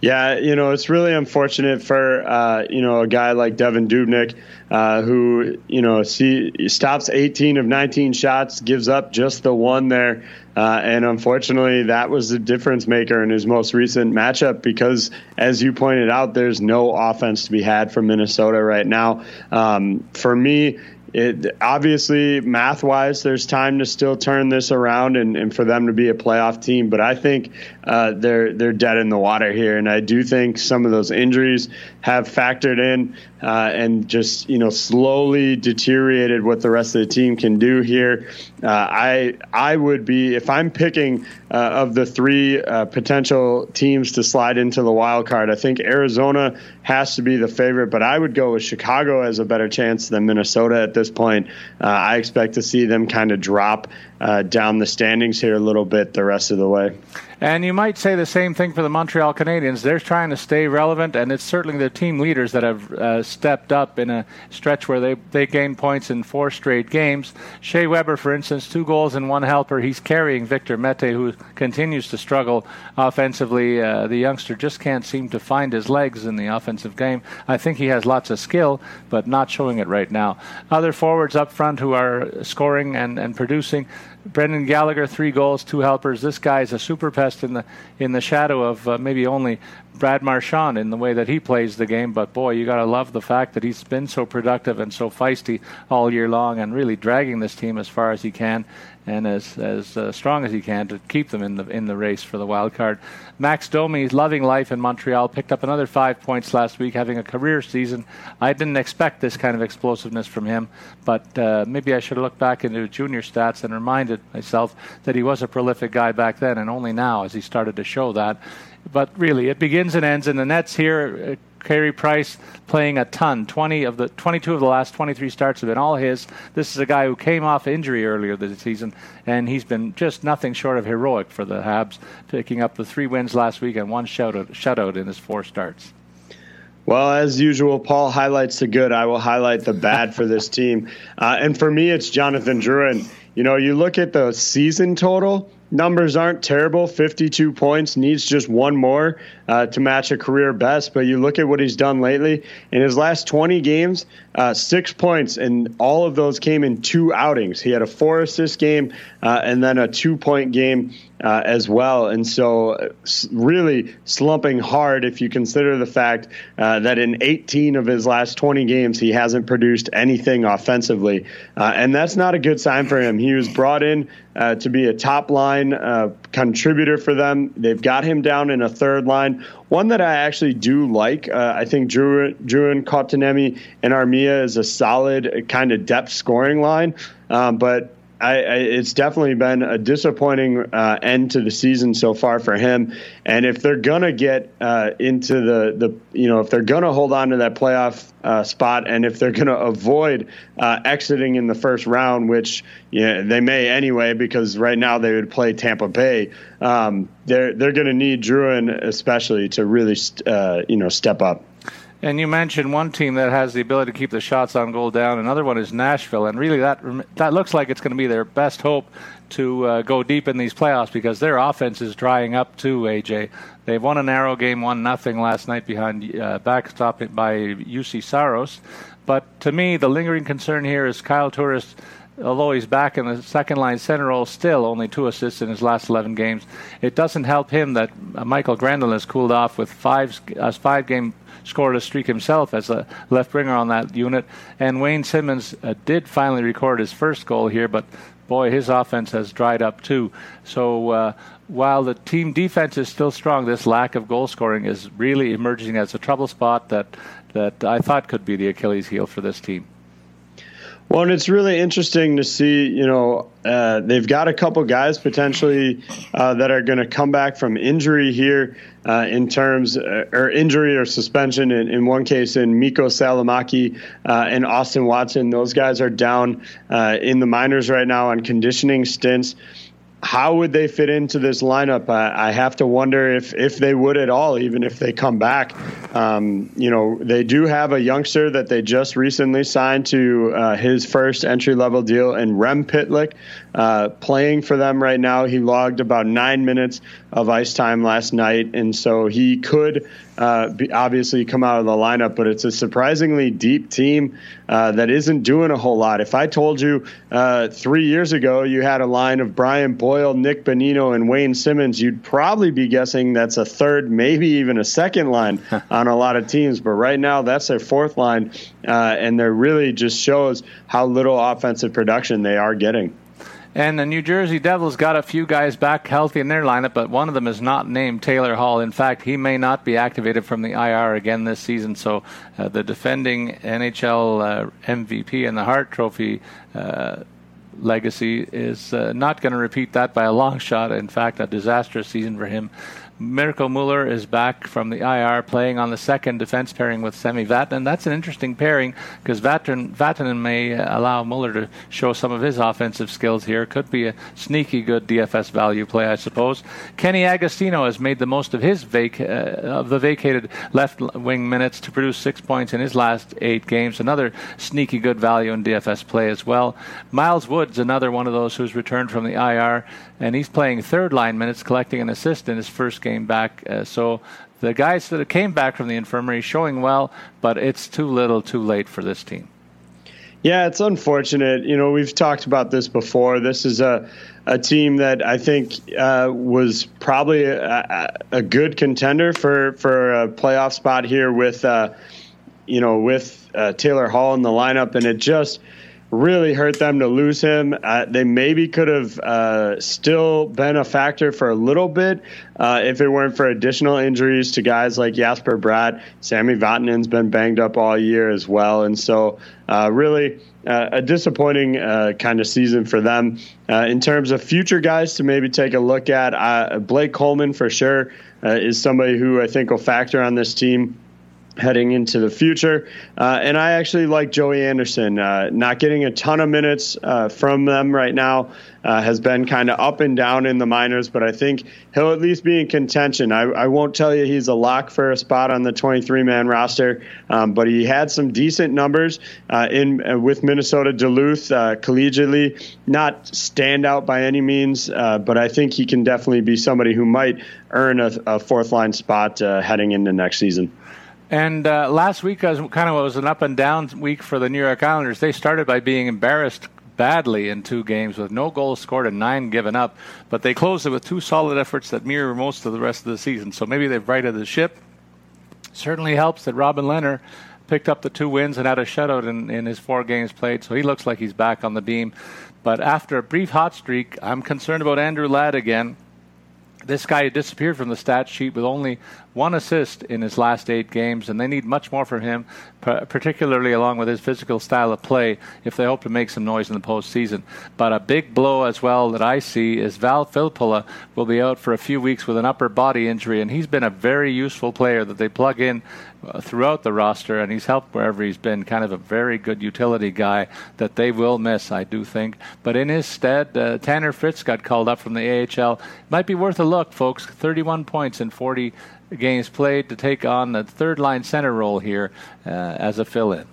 Yeah, you know, it's really unfortunate for, uh, you know, a guy like Devin Dubnyk, uh, who, you know, see, stops 18 of 19 shots, gives up just the one there. Uh, and unfortunately, that was the difference maker in his most recent matchup because, as you pointed out, there's no offense to be had from Minnesota right now. Um, for me, it obviously math wise there's time to still turn this around and, and for them to be a playoff team but i think uh, they're they're dead in the water here and i do think some of those injuries have factored in uh, and just you know slowly deteriorated what the rest of the team can do here. Uh, I I would be if I'm picking uh, of the three uh, potential teams to slide into the wild card. I think Arizona has to be the favorite, but I would go with Chicago as a better chance than Minnesota at this point. Uh, I expect to see them kind of drop uh, down the standings here a little bit the rest of the way. And you might say the same thing for the Montreal Canadiens. They're trying to stay relevant, and it's certainly the team leaders that have uh, stepped up in a stretch where they, they gained points in four straight games. Shea Weber, for instance, two goals and one helper. He's carrying Victor Mete, who continues to struggle offensively. Uh, the youngster just can't seem to find his legs in the offensive game. I think he has lots of skill, but not showing it right now. Other forwards up front who are scoring and, and producing. Brendan Gallagher, three goals, two helpers. This guy is a super pest in the in the shadow of uh, maybe only Brad Marchand in the way that he plays the game. But boy, you got to love the fact that he's been so productive and so feisty all year long, and really dragging this team as far as he can and as as uh, strong as he can to keep them in the in the race for the wild card. Max Domi loving life in Montreal. Picked up another five points last week, having a career season. I didn't expect this kind of explosiveness from him, but uh, maybe I should look back into junior stats and reminded myself that he was a prolific guy back then, and only now has he started to show that. But really, it begins and ends in the Nets here. Carey Price playing a ton. 20 of the 22 of the last 23 starts have been all his. This is a guy who came off injury earlier this season, and he's been just nothing short of heroic for the Habs, picking up the three wins last week and one shutout, shutout in his four starts. Well, as usual, Paul highlights the good. I will highlight the bad for this team. Uh, and for me, it's Jonathan Drouin. You know, you look at the season total, numbers aren't terrible 52 points, needs just one more uh, to match a career best. But you look at what he's done lately in his last 20 games, uh, six points, and all of those came in two outings. He had a four assist game uh, and then a two point game uh, as well. And so, really slumping hard if you consider the fact uh, that in 18 of his last 20 games, he hasn't produced anything offensively. Uh, and that's not a good sign for him. He was brought in uh, to be a top line uh, contributor for them. They've got him down in a third line. One that I actually do like. I think Drew, Drouin, Kotkaniemi, and Armia is a solid kind of depth scoring line. Um, but I, I, it's definitely been a disappointing uh, end to the season so far for him. And if they're gonna get uh, into the the you know if they're gonna hold on to that playoff uh, spot, and if they're gonna avoid uh, exiting in the first round, which they may anyway, because right now they would play Tampa Bay. Um, they're they're gonna need Drouin especially to really uh, you know step up. And you mentioned one team that has the ability to keep the shots on goal down. Another one is Nashville, and really that that looks like it's going to be their best hope to uh, go deep in these playoffs because their offense is drying up too. AJ, they've won a narrow game, one nothing last night behind uh, backstop by Juuse Saros. But to me, the lingering concern here is Kyle Turris although he's back in the second line center role, still only two assists in his last 11 games. It doesn't help him that Michael Mikael Granlund has cooled off with five uh, five game scoreless streak himself as a left winger on that unit. And Wayne Simmonds uh, did finally record his first goal here, but boy, his offense has dried up too. So uh, while the team defense is still strong, this lack of goal scoring is really emerging as a trouble spot that that I thought could be the Achilles heel for this team. Well, and it's really interesting to see, you know, uh, they've got a couple guys potentially uh, that are going to come back from injury here uh, in terms, uh, or injury or suspension. In, in one case, in Miikka Salomaki uh, and Austin Watson, those guys are down uh, in the minors right now on conditioning stints how would they fit into this lineup? I, I, have to wonder if if they would at all, even if they come back. Um, you know, they do have a youngster that they just recently signed to uh, his first entry level deal in Rem Pitlick, uh, playing for them right now. He logged about nine minutes of ice time last night, and so he could uh, be, obviously come out of the lineup. But it's a surprisingly deep team uh, that isn't doing a whole lot. If I told you uh, three years ago you had a line of Brian Boyle, Nick Bonino, and Wayne Simmonds, you'd probably be guessing that's a third, maybe even a second line on a lot of teams. But right now, that's their fourth line, uh, and there really just shows how little offensive production they are getting. And the New Jersey Devils got a few guys back healthy in their lineup, but one of them is not named Taylor Hall. In fact, he may not be activated from the IR again this season. So uh, the defending NHL uh, MVP and the Hart Trophy uh, legacy is uh, not going to repeat that by a long shot. In fact, a disastrous season for him. Mirco Mueller is back from the IR playing on the second defense pairing with Sami Vatanen. That's an interesting pairing because Vatanen, Vatanen may allow Mueller to show some of his offensive skills here. Could be a sneaky good DFS value play, I suppose. Kenny Agostino has made the most of his vac- uh, of the vacated left wing minutes to produce six points in his last eight games. Another sneaky good value in DFS play as well. Miles Woods, another one of those who's returned from the IR and he's playing third line minutes, collecting an assist in his first game back. Uh, so the guys that came back from the infirmary showing well, but it's too little, too late for this team. Yeah, it's unfortunate. You know, we've talked about this before. This is a a team that I think uh, was probably a, a, good contender for for a playoff spot here with uh, you know with uh, Taylor Hall in the lineup, and it just really hurt them to lose him. Uh, they maybe could have uh, still been a factor for a little bit uh, if it weren't for additional injuries to guys like Jesper Bratt. Sami Vatanen's been banged up all year as well, and so uh, really. Uh, a disappointing uh, kind of season for them. in terms of future guys to maybe take a look at, Blake Coleman for sure is somebody who I think will factor on this team heading into the future. Uh, and I actually like Joey Anderson. Uh, not getting a ton of minutes uh, from them right now uh, has been kind of up and down in the minors, but I think he'll at least be in contention. I, I won't tell you he's a lock for a spot on the 23 man roster, um, but he had some decent numbers uh, in uh, with Minnesota Duluth collegiately. Not stand out by any means, but I think he can definitely be somebody who might earn a, a fourth line spot heading into next season. And uh, last week was kind of was an up and down week for the New York Islanders. They started by being embarrassed badly in two games with no goals scored and nine given up, but they closed it with two solid efforts that mirror most of the rest of the season. So maybe they've righted the ship. Certainly helps that Robin Lehner picked up the two wins and had a shutout in, in his four games played, so he looks like he's back on the beam. But after a brief hot streak, I'm concerned about Andrew Ladd again. This guy disappeared from the stat sheet with only one assist in his last eight games, and they need much more from him, particularly along with his physical style of play, if they hope to make some noise in the postseason. But a big blow as well that I see is Val Filppula will be out for a few weeks with an upper body injury, and he's been a very useful player that they plug in uh, throughout the roster, and he's helped wherever he's been. Kind of a very good utility guy that they will miss, I do think. But in his stead, uh, Tanner Fritz got called up from the AHL. Might be worth a look, folks. 31 points in 40 games played to take on the third line center role here uh, as a fill in.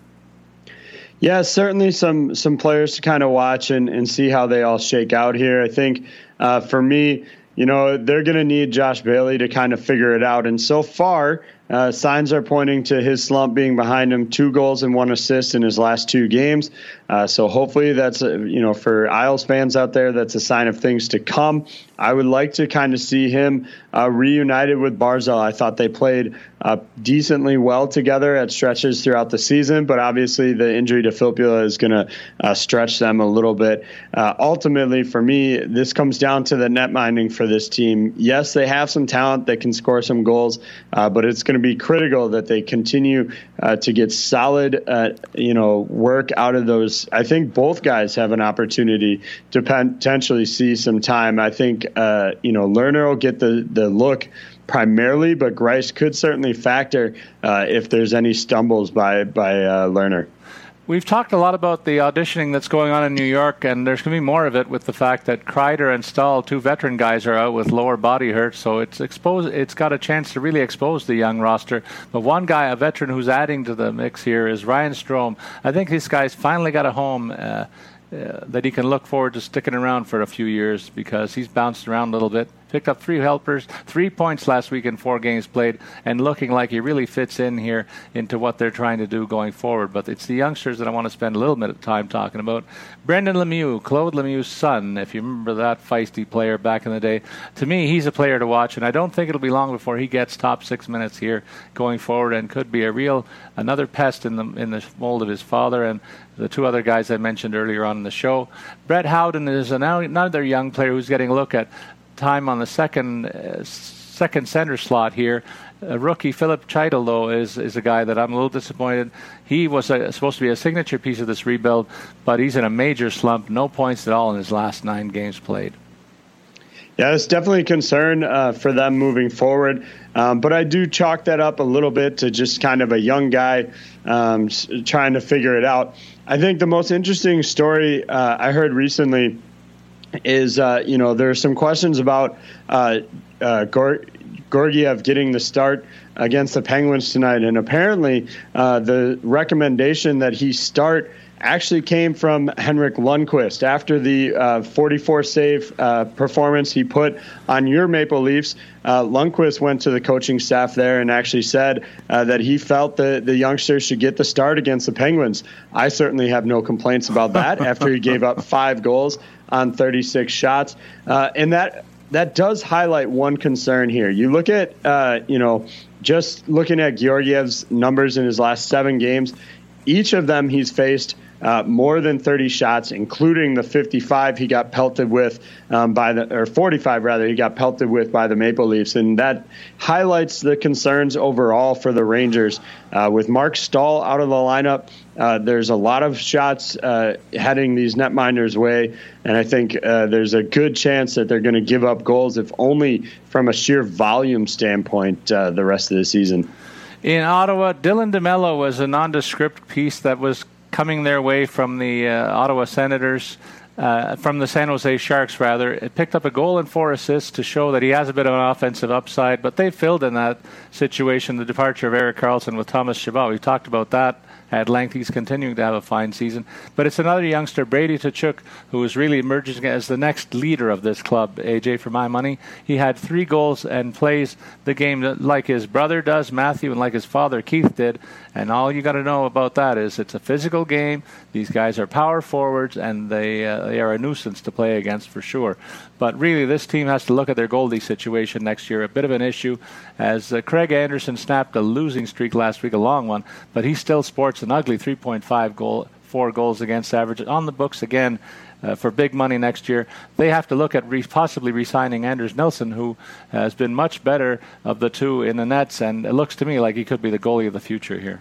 Yeah, certainly some some players to kind of watch and, and see how they all shake out here. I think uh, for me, you know, they're going to need Josh Bailey to kind of figure it out. And so far, uh, signs are pointing to his slump being behind him. Two goals and one assist in his last two games. Uh, so hopefully that's a, you know for Isles fans out there, that's a sign of things to come. I would like to kind of see him uh, reunited with Barzal. I thought they played uh, decently well together at stretches throughout the season, but obviously the injury to Filppula is going to uh, stretch them a little bit. Uh, ultimately, for me, this comes down to the net minding for this team. Yes, they have some talent that can score some goals, uh, but it's going to be critical that they continue uh, to get solid, you know, work out of those. I think both guys have an opportunity to potentially see some time. I think uh, you know, Lehner will get the the look primarily, but Greiss could certainly factor uh, if there's any stumbles by by uh, Lehner. We've talked a lot about the auditioning that's going on in New York, and there's going to be more of it with the fact that Kreider and Staal, two veteran guys, are out with lower body hurts, So it's exposed. It's got a chance to really expose the young roster. But one guy, a veteran who's adding to the mix here, is Ryan Strome. I think this guy's finally got a home. Uh, that he can look forward to sticking around for a few years because he's bounced around a little bit picked up three helpers, three points last week in four games played, and looking like he really fits in here into what they're trying to do going forward. But it's the youngsters that I want to spend a little bit of time talking about. Brendan Lemieux, Claude Lemieux's son, if you remember that feisty player back in the day. To me, he's a player to watch, and I don't think it'll be long before he gets top six minutes here going forward, and could be a real another pest in the in the mold of his father and the two other guys I mentioned earlier on in the show. Brett Howden is another young player who's getting a look at time on the second uh, second center slot here. Rookie Filip Chytil, though, is, is a guy that I'm a little disappointed. He was a, supposed to be a signature piece of this rebuild, but he's in a major slump. No points at all in his last nine games played. Yeah, it's definitely a concern uh, for them moving forward. Um, but I do chalk that up a little bit to just kind of a young guy um, trying to figure it out. I think the most interesting story uh, I heard recently is uh, you know there are some questions about uh, uh, Georgiev getting the start against the Penguins tonight, and apparently uh, the recommendation that he start actually came from Henrik Lundqvist after the uh, 44 save uh, performance he put on your Maple Leafs. Uh, Lundqvist went to the coaching staff there and actually said uh, that he felt that the youngsters should get the start against the Penguins. I certainly have no complaints about that after he gave up five goals on 36 shots. Uh, and that that does highlight one concern here. You look at, uh, you know, just looking at Georgiev's numbers in his last seven games, each of them he's faced uh, more than 30 shots, including the 55 he got pelted with um, by the, or 45 rather, he got pelted with by the Maple Leafs. And that highlights the concerns overall for the Rangers. Uh, with Marc Staal out of the lineup, uh, there's a lot of shots uh, heading these netminders' way, and I think uh, there's a good chance that they're going to give up goals, if only from a sheer volume standpoint, uh, the rest of the season. In Ottawa, Dylan DeMelo was a nondescript piece that was coming their way from the uh, Ottawa Senators uh, from the San Jose Sharks, rather. It picked up a goal and four assists to show that he has a bit of an offensive upside, but they filled in that situation the departure of Erik Karlsson with Thomas Chabot. We've talked about that at length. He's continuing to have a fine season. But it's another youngster, Brady Tkachuk, who is really emerging as the next leader of this club, AJ, for my money. He had three goals and plays the game like his brother does, Matthew, and like his father, Keith, did. And all you got to know about that is it's a physical game. These guys are power forwards, and they uh, they are a nuisance to play against for sure. But really, this team has to look at their goalie situation next year. A bit of an issue, as uh, Craig Anderson snapped a losing streak last week, a long one, but he still sports an ugly 3.5 goal, four goals against average on the books again. Uh, for big money next year. They have to look at re- possibly re-signing Anders Nilsson, who has been much better of the two in the nets, and it looks to me like he could be the goalie of the future here.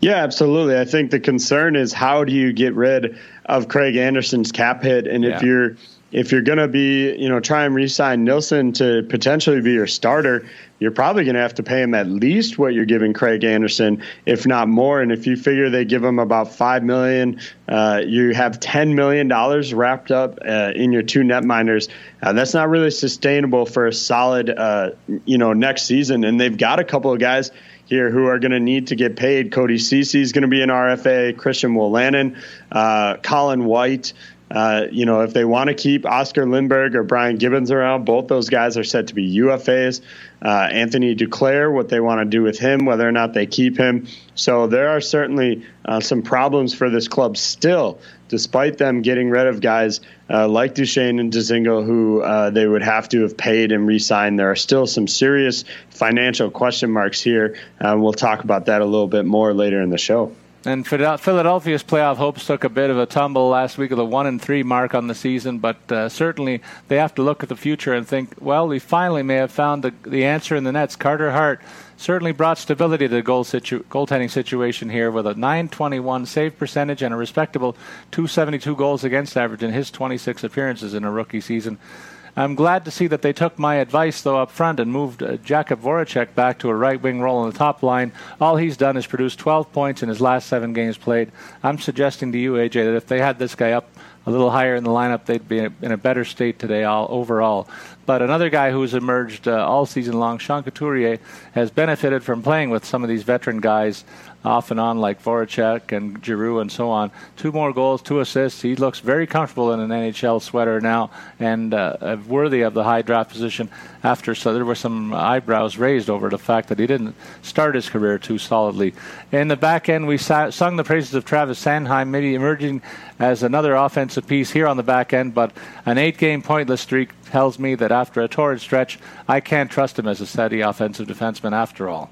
Yeah, absolutely. I think the concern is how do you get rid of Craig Anderson's cap hit, and yeah. if you're if you're going to be, you know, try and re-sign Nilsson to potentially be your starter, you're probably going to have to pay him at least what you're giving Craig Anderson, if not more. And if you figure they give him about five million, uh, you have ten million dollars wrapped up uh, in your two net miners. Uh, that's not really sustainable for a solid, uh, you know, next season. And they've got a couple of guys here who are going to need to get paid. Cody Ceci is going to be an RFA. Christian Wolanin, uh, Colin White. Uh, you know, if they want to keep Oscar Lindberg or Brian Gibbons around, both those guys are set to be UFAs. Uh, Anthony Duclair, what they want to do with him, whether or not they keep him. So there are certainly uh, some problems for this club still, despite them getting rid of guys uh, like Duchene and Dzingel, who uh, they would have to have paid and re-signed. There are still some serious financial question marks here. we'll talk about that a little bit more later in the show. And Philadelphia's playoff hopes took a bit of a tumble last week of the one and three mark on the season, but uh, certainly they have to look at the future and think, well, we finally may have found the, the answer in the nets. Carter Hart certainly brought stability to the goal situ- goaltending situation here with a 921 save percentage and a respectable 272 goals against average in his 26 appearances in a rookie season. I'm glad to see that they took my advice, though, up front and moved uh, Jakub Voracek back to a right wing role on the top line. All he's done is produce 12 points in his last seven games played. I'm suggesting to you, AJ, that if they had this guy up a little higher in the lineup, they'd be in a better state today all overall. But another guy who's emerged uh, all season long, Sean Couturier, has benefited from playing with some of these veteran guys off and on, like Voracek and Giroux and so on. Two more goals, two assists. He looks very comfortable in an NHL sweater now and uh, worthy of the high draft position. After so, there were some eyebrows raised over the fact that he didn't start his career too solidly. In the back end, we sung the praises of Travis Sanheim, maybe emerging as another offensive piece here on the back end, but an eight-game pointless streak tells me that after a torrid stretch, I can't trust him as a steady offensive defenseman after all.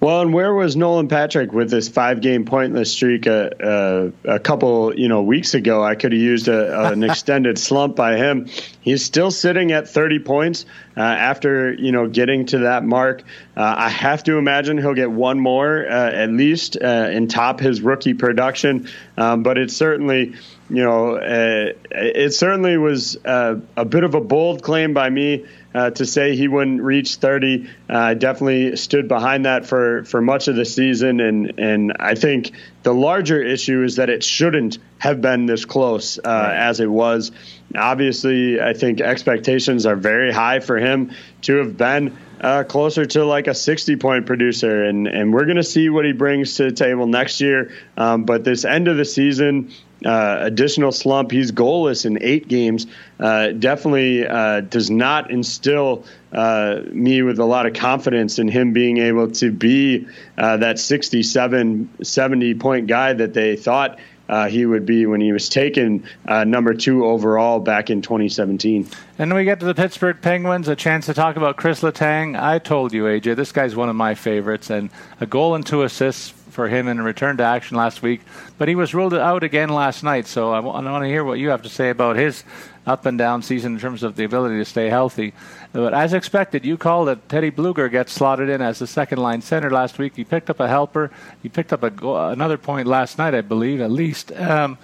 Well, and where was Nolan Patrick with this five-game pointless streak a, a, a couple, you know, weeks ago? I could have used a, an extended slump by him. He's still sitting at 30 points uh, after, you know, getting to that mark. Uh, I have to imagine he'll get one more uh, at least uh, and top his rookie production. Um, but it certainly, you know, uh, it certainly was uh, a bit of a bold claim by me uh, to say he wouldn't reach 30. Uh, I definitely stood behind that for, for much of the season, and and I think the larger issue is that it shouldn't have been this close uh, right. as it was. Obviously, I think expectations are very high for him to have been uh, closer to like a 60 point producer. And, and we're going to see what he brings to the table next year. Um, but this end of the season, uh, additional slump. He's goalless in eight games. Uh, definitely uh, does not instill uh, me with a lot of confidence in him being able to be uh, that 67, 70 point guy that they thought. Uh, he would be when he was taken number two overall back in 2017. And we get to the Pittsburgh Penguins, a chance to talk about Chris Letang. I told you, AJ, this guy's one of my favorites, and a goal and two assists for him in a return to action last week, but he was ruled out again last night. So I want to hear what you have to say about his up and down season in terms of the ability to stay healthy. But as expected, you called it. Teddy Blueger gets slotted in as the second line center last week. He picked up a helper. He picked up go- another point last night, I believe, at least. Um,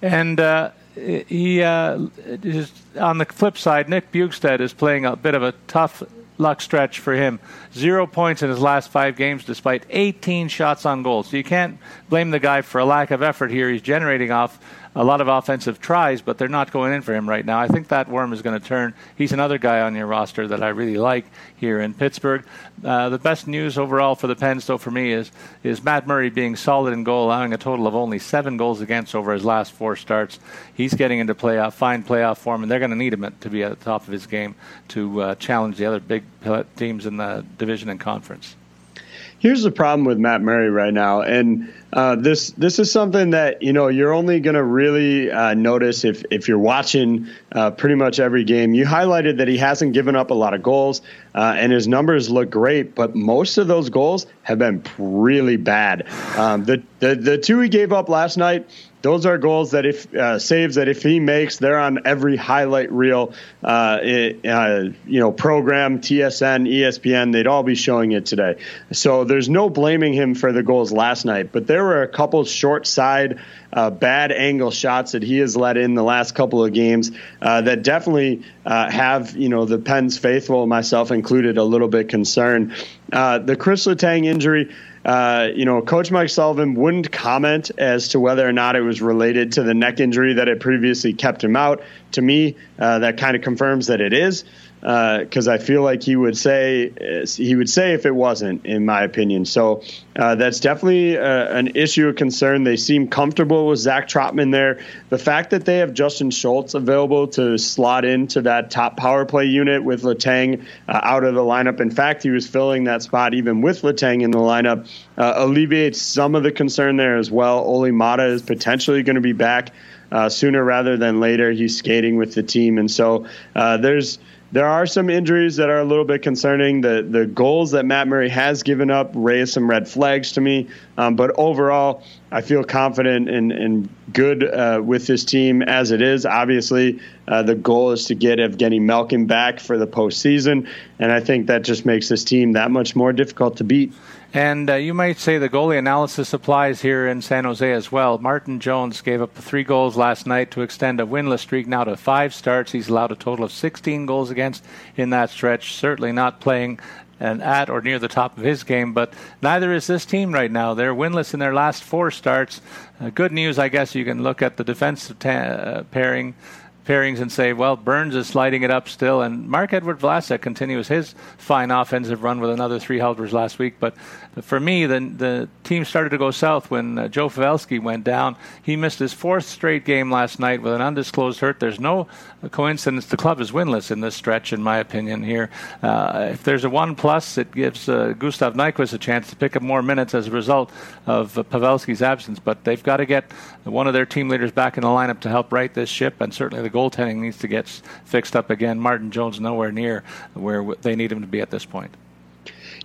and uh, he uh, is, on the flip side, Nick Bjugstad is playing a bit of a tough luck stretch for him. Zero points in his last five games, despite 18 shots on goal. So you can't blame the guy for a lack of effort here. He's generating off a lot of offensive tries, but they're not going in for him right now. I think that worm is going to turn. He's another guy on your roster that I really like here in Pittsburgh. Uh, the best news overall for the Pens, though, for me is is Matt Murray being solid in goal, allowing a total of only seven goals against over his last four starts. He's getting into playoff, fine playoff form, and they're going to need him to be at the top of his game to uh, challenge the other big teams in the division and conference. Here's the problem with Matt Murray right now, and uh, this this is something that you know you're only going to really uh, notice if if you're watching uh, pretty much every game. You highlighted that he hasn't given up a lot of goals, uh, and his numbers look great, but most of those goals have been really bad. Um, the, the the two he gave up last night those are goals that if uh, saves that if he makes, they're on every highlight reel, uh, uh, you know, program, TSN, ESPN. They'd all be showing it today. So there's no blaming him for the goals last night, but there were a couple short side, uh, bad angle shots that he has let in the last couple of games uh, that definitely uh, have you know the Pens faithful, myself included, a little bit concerned. the Chris Letang injury. Uh, you know, Coach Mike Sullivan wouldn't comment as to whether or not it was related to the neck injury that had previously kept him out. To me, uh, that kind of confirms that it is because uh, I feel like he would say he would say if it wasn't, in my opinion. So uh, that's definitely uh, an issue of concern. They seem comfortable with Zach Trotman there. The fact that they have Justin Schultz available to slot into that top power play unit with Letang uh, out of the lineup. In fact, he was filling that spot even with Letang in the lineup. Uh, alleviates some of the concern there as well. Olli Maatta is potentially going to be back. Uh, sooner rather than later, he's skating with the team, and so there's there are some injuries that are a little bit concerning. The the goals that Matt Murray has given up raise some red flags to me. Um, but overall, I feel confident and, and good uh, with this team as it is. Obviously, uh, the goal is to get Evgeny Malkin back for the postseason, and I think that just makes this team that much more difficult to beat. And uh, you might say the goalie analysis applies here in San Jose as well. Martin Jones gave up three goals last night to extend a winless streak now to five starts. He's allowed a total of 16 goals against in that stretch. Certainly not playing and at or near the top of his game, but neither is this team right now. They're winless in their last four starts. Uh, good news, I guess, you can look at the defensive ta- uh, pairing pairings and say, well, Burns is sliding it up still, and Marc-Edouard Vlasic continues his fine offensive run with another three helpers last week. But for me, the the team started to go south when uh, Joe Pavelski went down. He missed his fourth straight game last night with an undisclosed hurt. There's no coincidence the club is winless in this stretch, in my opinion. Here, uh, if there's a one plus, it gives uh, Gustav Nyquist a chance to pick up more minutes as a result of uh, Pavelski's absence. But they've got to get one of their team leaders back in the lineup to help right this ship, and certainly the goaltending needs to get fixed up again. Martin Jones nowhere near where they need him to be at this point.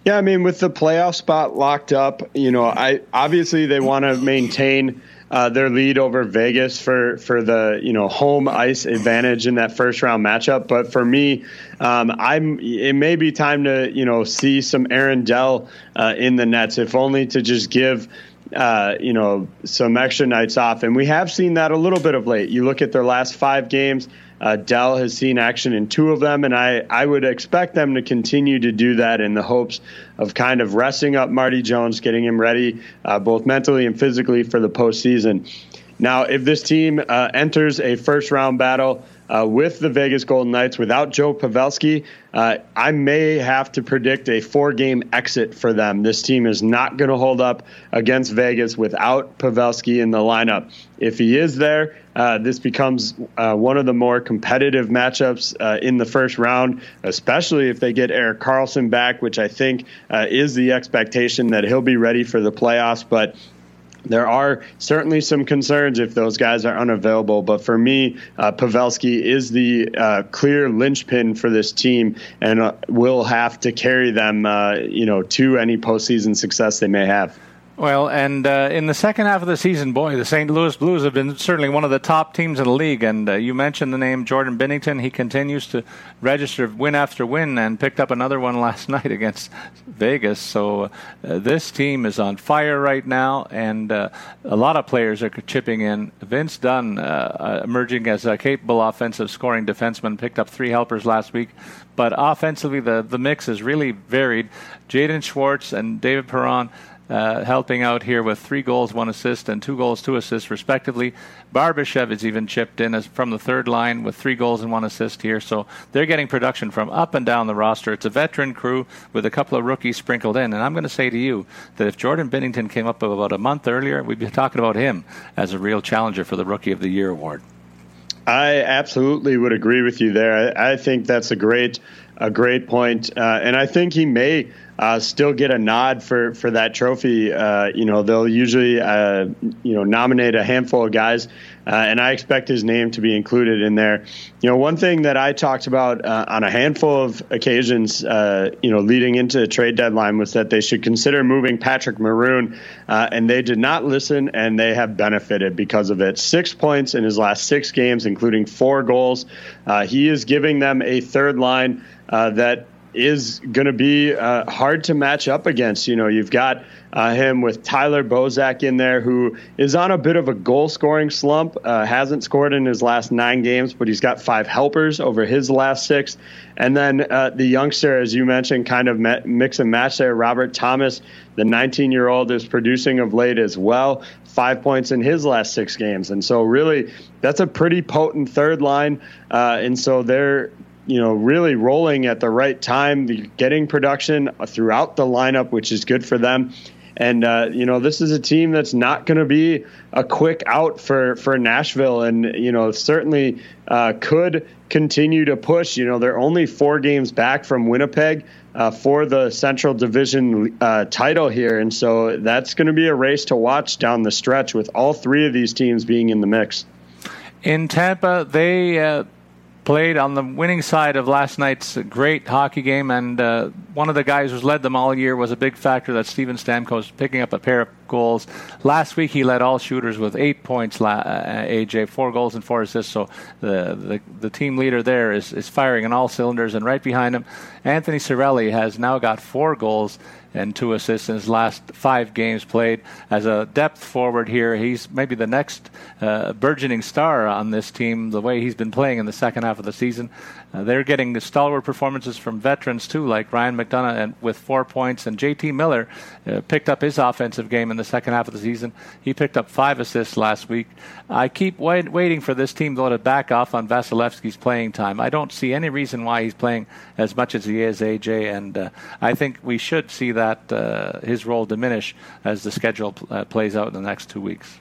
Yeah, I mean, with the playoff spot locked up, you know, I obviously they want to maintain uh, their lead over Vegas for for the you know home ice advantage in that first round matchup. But for me, um, I'm it may be time to you know see some Aaron Dell uh, in the nets, if only to just give uh, you know, some extra nights off. And we have seen that a little bit of late. You look at their last five games, uh, Dell has seen action in two of them, and I, I would expect them to continue to do that in the hopes of kind of resting up Marty Jones, getting him ready uh, both mentally and physically for the postseason. Now, if this team uh, enters a first round battle, uh, with the Vegas Golden Knights without Joe Pavelski, uh, I may have to predict a four game exit for them. This team is not going to hold up against Vegas without Pavelski in the lineup. If he is there, uh, this becomes uh, one of the more competitive matchups uh, in the first round, especially if they get Erik Karlsson back, which I think uh, is the expectation that he'll be ready for the playoffs. But there are certainly some concerns if those guys are unavailable, but for me, uh, Pavelski is the uh, clear linchpin for this team, and uh, will have to carry them, uh, you know, to any postseason success they may have. Well, and uh, in the second half of the season, boy, the St. Louis Blues have been certainly one of the top teams in the league. And uh, you mentioned the name Jordan Binnington. He continues to register win after win and picked up another one last night against Vegas. So uh, this team is on fire right now, and uh, a lot of players are chipping in. Vince Dunn, uh, uh, emerging as a capable offensive scoring defenseman, picked up three helpers last week. But offensively, the, the mix is really varied. Jaden Schwartz and David Perron uh, helping out here with three goals, one assist, and two goals, two assists, respectively. Barbashev is even chipped in as from the third line with three goals and one assist here. So they're getting production from up and down the roster. It's a veteran crew with a couple of rookies sprinkled in. And I'm going to say to you that if Jordan Binnington came up about a month earlier, we'd be talking about him as a real challenger for the Rookie of the Year award. I absolutely would agree with you there. I, I think that's a great, a great point, uh, and I think he may uh, still get a nod for for that trophy. Uh, you know, they'll usually uh, you know nominate a handful of guys, uh, and I expect his name to be included in there. You know, one thing that I talked about uh, on a handful of occasions, uh, you know, leading into the trade deadline was that they should consider moving Patrick Maroon, and they did not listen, and they have benefited because of it. Six points in his last six games, including four goals. he is giving them a third line that is going to be uh, hard to match up against. You know, you've got uh, him with Tyler Bozak in there, who is on a bit of a goal scoring slump. Uh, hasn't scored in his last nine games, but he's got five helpers over his last six. And then uh, the youngster, as you mentioned, kind of mix and match there. Robert Thomas, the 19 year old, is producing of late as well. Five points in his last six games. And so, really, that's a pretty potent third line. Uh, and so, they're you know, really rolling at the right time, getting production throughout the lineup, which is good for them. And uh, you know, this is a team that's not going to be a quick out for for Nashville, and you know, certainly uh, could continue to push. You know, they're only four games back from Winnipeg. Uh, for the Central Division uh, title here. And so that's going to be a race to watch down the stretch with all three of these teams being in the mix. In Tampa, they uh, played on the winning side of last night's great hockey game, and uh, one of the guys who's led them all year was a big factor that Steven Stamkos picking up a pair of goals. Last week he led all shooters with eight points. Uh, AJ four goals and four assists. So the the, the team leader there is, is firing on all cylinders, and right behind him, Anthony Cirelli has now got four goals and two assists in his last five games played. As a depth forward here, he's maybe the next uh, burgeoning star on this team, the way he's been playing in the second half of the season. Uh, they're getting the stalwart performances from veterans too, like Ryan McDonagh and with four points, and J.T. Miller uh, picked up his offensive game in the second half of the season. He picked up five assists last week. I keep wait, waiting for this team though to back off on Vasilevskiy's playing time. I don't see any reason why he's playing as much as he is, AJ, and uh, I think we should see that uh, his role diminish as the schedule pl- uh, plays out in the next two weeks.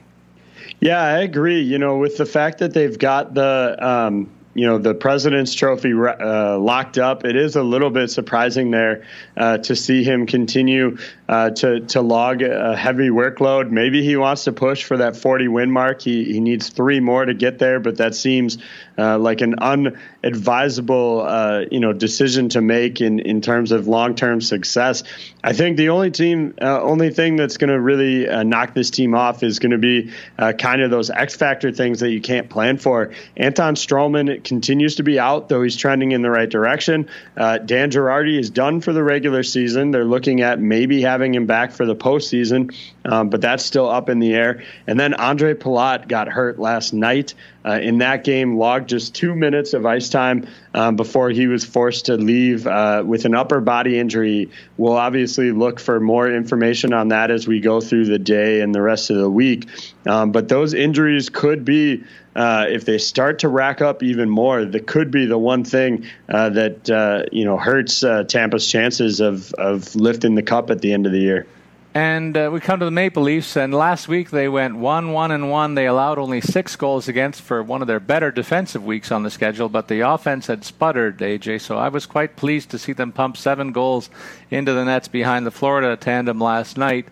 Yeah, I agree. You know, with the fact that they've got the um, you know the President's Trophy uh, locked up. It is a little bit surprising there uh, to see him continue uh, to to log a heavy workload. Maybe he wants to push for that 40 win mark. He he needs three more to get there, but that seems uh, like an unadvisable uh, you know decision to make in in terms of long term success. I think the only team, uh, only thing that's going to really knock this team off is going to be kind of those X factor things that you can't plan for. Anton Stralman continues to be out, though he's trending in the right direction. Uh, Dan Girardi is done for the regular season. They're looking at maybe having him back for the postseason, um, but that's still up in the air. And then Andre Palat got hurt last night. Uh, in that game, logged just two minutes of ice time um, before he was forced to leave uh, with an upper body injury. We'll obviously look for more information on that as we go through the day and the rest of the week. Um, but those injuries could be uh, if they start to rack up even more, that could be the one thing uh, that uh, you know hurts uh, Tampa's chances of of lifting the cup at the end of the year. And uh, we come to the Maple Leafs, and last week they went one, one, and one. They allowed only six goals against for one of their better defensive weeks on the schedule, but the offense had sputtered, AJ. So I was quite pleased to see them pump seven goals into the nets behind the Florida tandem last night.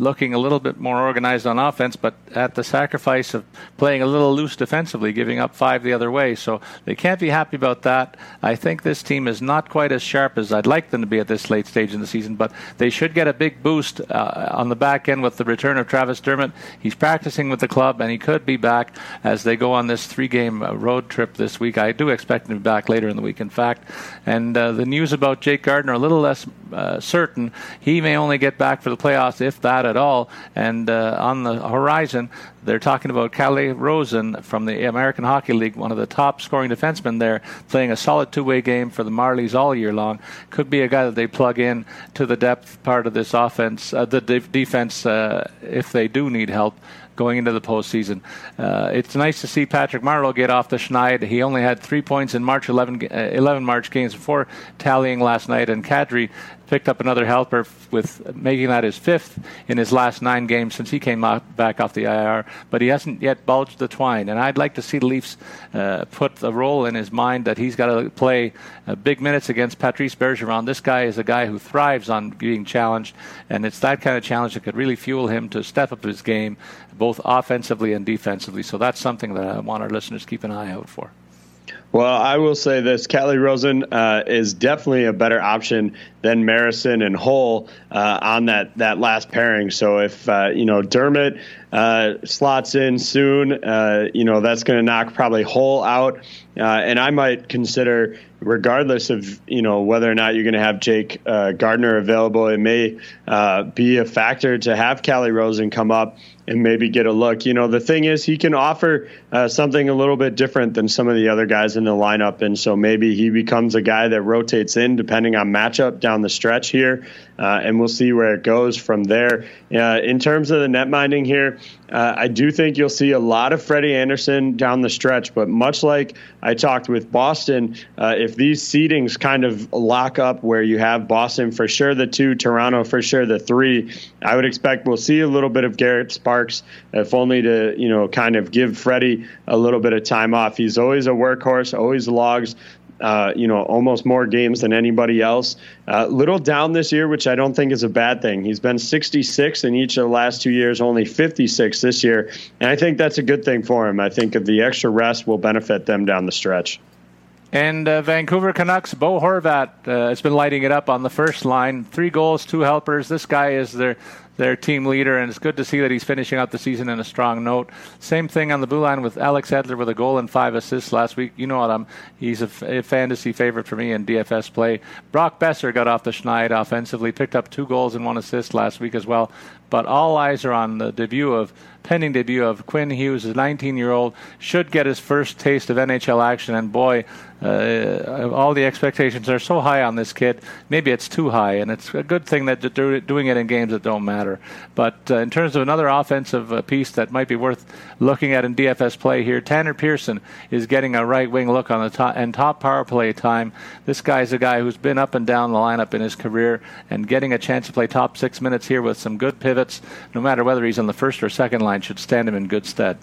Looking a little bit more organized on offense, but at the sacrifice of playing a little loose defensively, giving up five the other way. So they can't be happy about that. I think this team is not quite as sharp as I'd like them to be at this late stage in the season, but they should get a big boost uh, on the back end with the return of Travis Dermott. He's practicing with the club, and he could be back as they go on this three-game uh, road trip this week. I do expect him back later in the week, in fact. And uh, the news about Jake Gardiner a little less uh, certain. He may only get back for the playoffs, if that at all. And uh, on the horizon, they're talking about Calle Rosen from the American Hockey League, one of the top scoring defensemen there, playing a solid two way game for the Marlies all year long. Could be a guy that they plug in to the depth part of this offense, uh, the de- defense, uh, if they do need help going into the postseason. Uh, it's nice to see Patrick Marleau get off the schneid. He only had three points in March 11, uh, 11 March games before tallying last night, and Kadri picked up another helper with making that his fifth in his last nine games since he came out, back off the IR. But he hasn't yet bulged the twine, and I'd like to see the Leafs uh, put the role in his mind that he's got to play uh, big minutes against Patrice Bergeron. This guy is a guy who thrives on being challenged, and it's that kind of challenge that could really fuel him to step up his game, both offensively and defensively. So that's something that I want our listeners to keep an eye out for. Well, I will say this: Calle Rosen uh, is definitely a better option than Marincin and Holl uh, on that that last pairing. So if uh, you know Dermott uh, slots in soon, uh, you know that's going to knock probably Holl out, uh, and I might consider, regardless of you know whether or not you're going to have Jake Gardiner available, it may be a factor to have Calle Rosen come up and maybe get a look. You know, the thing is, he can offer uh, something a little bit different than some of the other guys in the lineup, and so maybe he becomes a guy that rotates in depending on matchup down the stretch here, uh, and we'll see where it goes from there. Uh, in terms of the net minding here, uh, I do think you'll see a lot of Freddie Andersen down the stretch, but much like I talked with Boston, uh, if these seedings kind of lock up where you have Boston for sure the two, Toronto for sure the three, I would expect we'll see a little bit of Garrett Sparks, if only to you know kind of give Freddie a little bit of time off. He's always a workhorse, always logs uh, you know, almost more games than anybody else. Uh, little down this year, which I don't think is a bad thing. He's been 66 in each of the last two years, only 56 this year, and I think that's a good thing for him. I think the extra rest will benefit them down the stretch. And uh, Vancouver Canucks, Bo Horvat uh, has been lighting it up on the first line. Three goals, two helpers. This guy is their their team leader, and it's good to see that he's finishing out the season in a strong note. Same thing on the blue line with Alex Edler with a goal and five assists last week. You know what? I'm he's a, f- a fantasy favorite for me in DFS play. Brock Boeser got off the schneid offensively, picked up two goals and one assist last week as well. But all eyes are on the debut of pending debut of Quinn Hughes, a 19-year-old, should get his first taste of NHL action, and boy uh, all the expectations are so high on this kid. Maybe it's too high, and it's a good thing that they're doing it in games that don't matter. But uh, in terms of another offensive uh, piece that might be worth looking at in DFS play here, Tanner Pearson is getting a right wing look on the top and top power play time. This guy's a guy who's been up and down the lineup in his career and getting a chance to play top six minutes here with some good pivots, no matter whether he's on the first or second line, should stand him in good stead.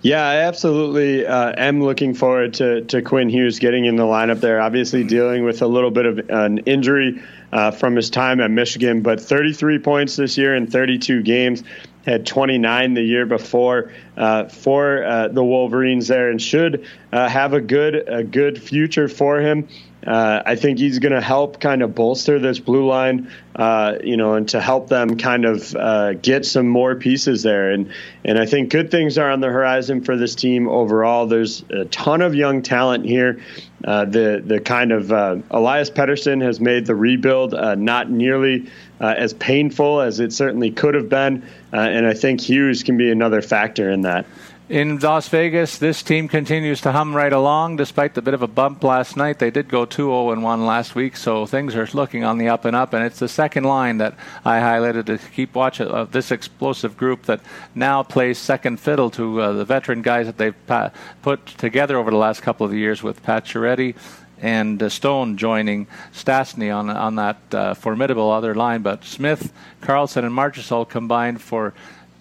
Yeah, I absolutely uh, am looking forward to, to Quinn Hughes getting in the lineup there. Obviously, dealing with a little bit of an injury uh, from his time at Michigan, but 33 points this year in 32 games. Had 29 the year before uh, for uh, the Wolverines there, and should uh, have a good a good future for him. Uh, I think he's going to help kind of bolster this blue line, uh, you know, and to help them kind of uh, get some more pieces there. And and I think good things are on the horizon for this team overall. There's a ton of young talent here. Uh, the the kind of uh, Elias Pettersson has made the rebuild uh, not nearly as painful as it certainly could have been, and I think Hughes can be another factor in that. In Las Vegas, this team continues to hum right along despite the bit of a bump last night. They did go 2 0 and 1 last week, so things are looking on the up and up. And it's the second line that I highlighted to keep watch of this explosive group that now plays second fiddle to uh, the veteran guys that they've pa- put together over the last couple of years with Pacioretty and uh, Stone joining Stastny on on that uh, formidable other line. But Smith, Karlsson, and Marchessault combined for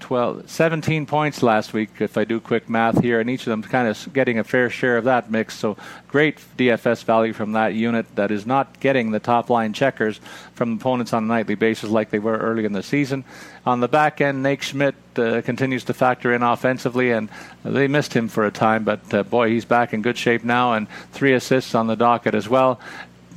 12, 17 points last week, if I do quick math here, and each of them kind of getting a fair share of that mix. So great DFS value from that unit that is not getting the top line checkers from opponents on a nightly basis like they were early in the season. On the back end, Nate Schmidt uh, continues to factor in offensively, and they missed him for a time, but uh, boy, he's back in good shape now, and three assists on the docket as well.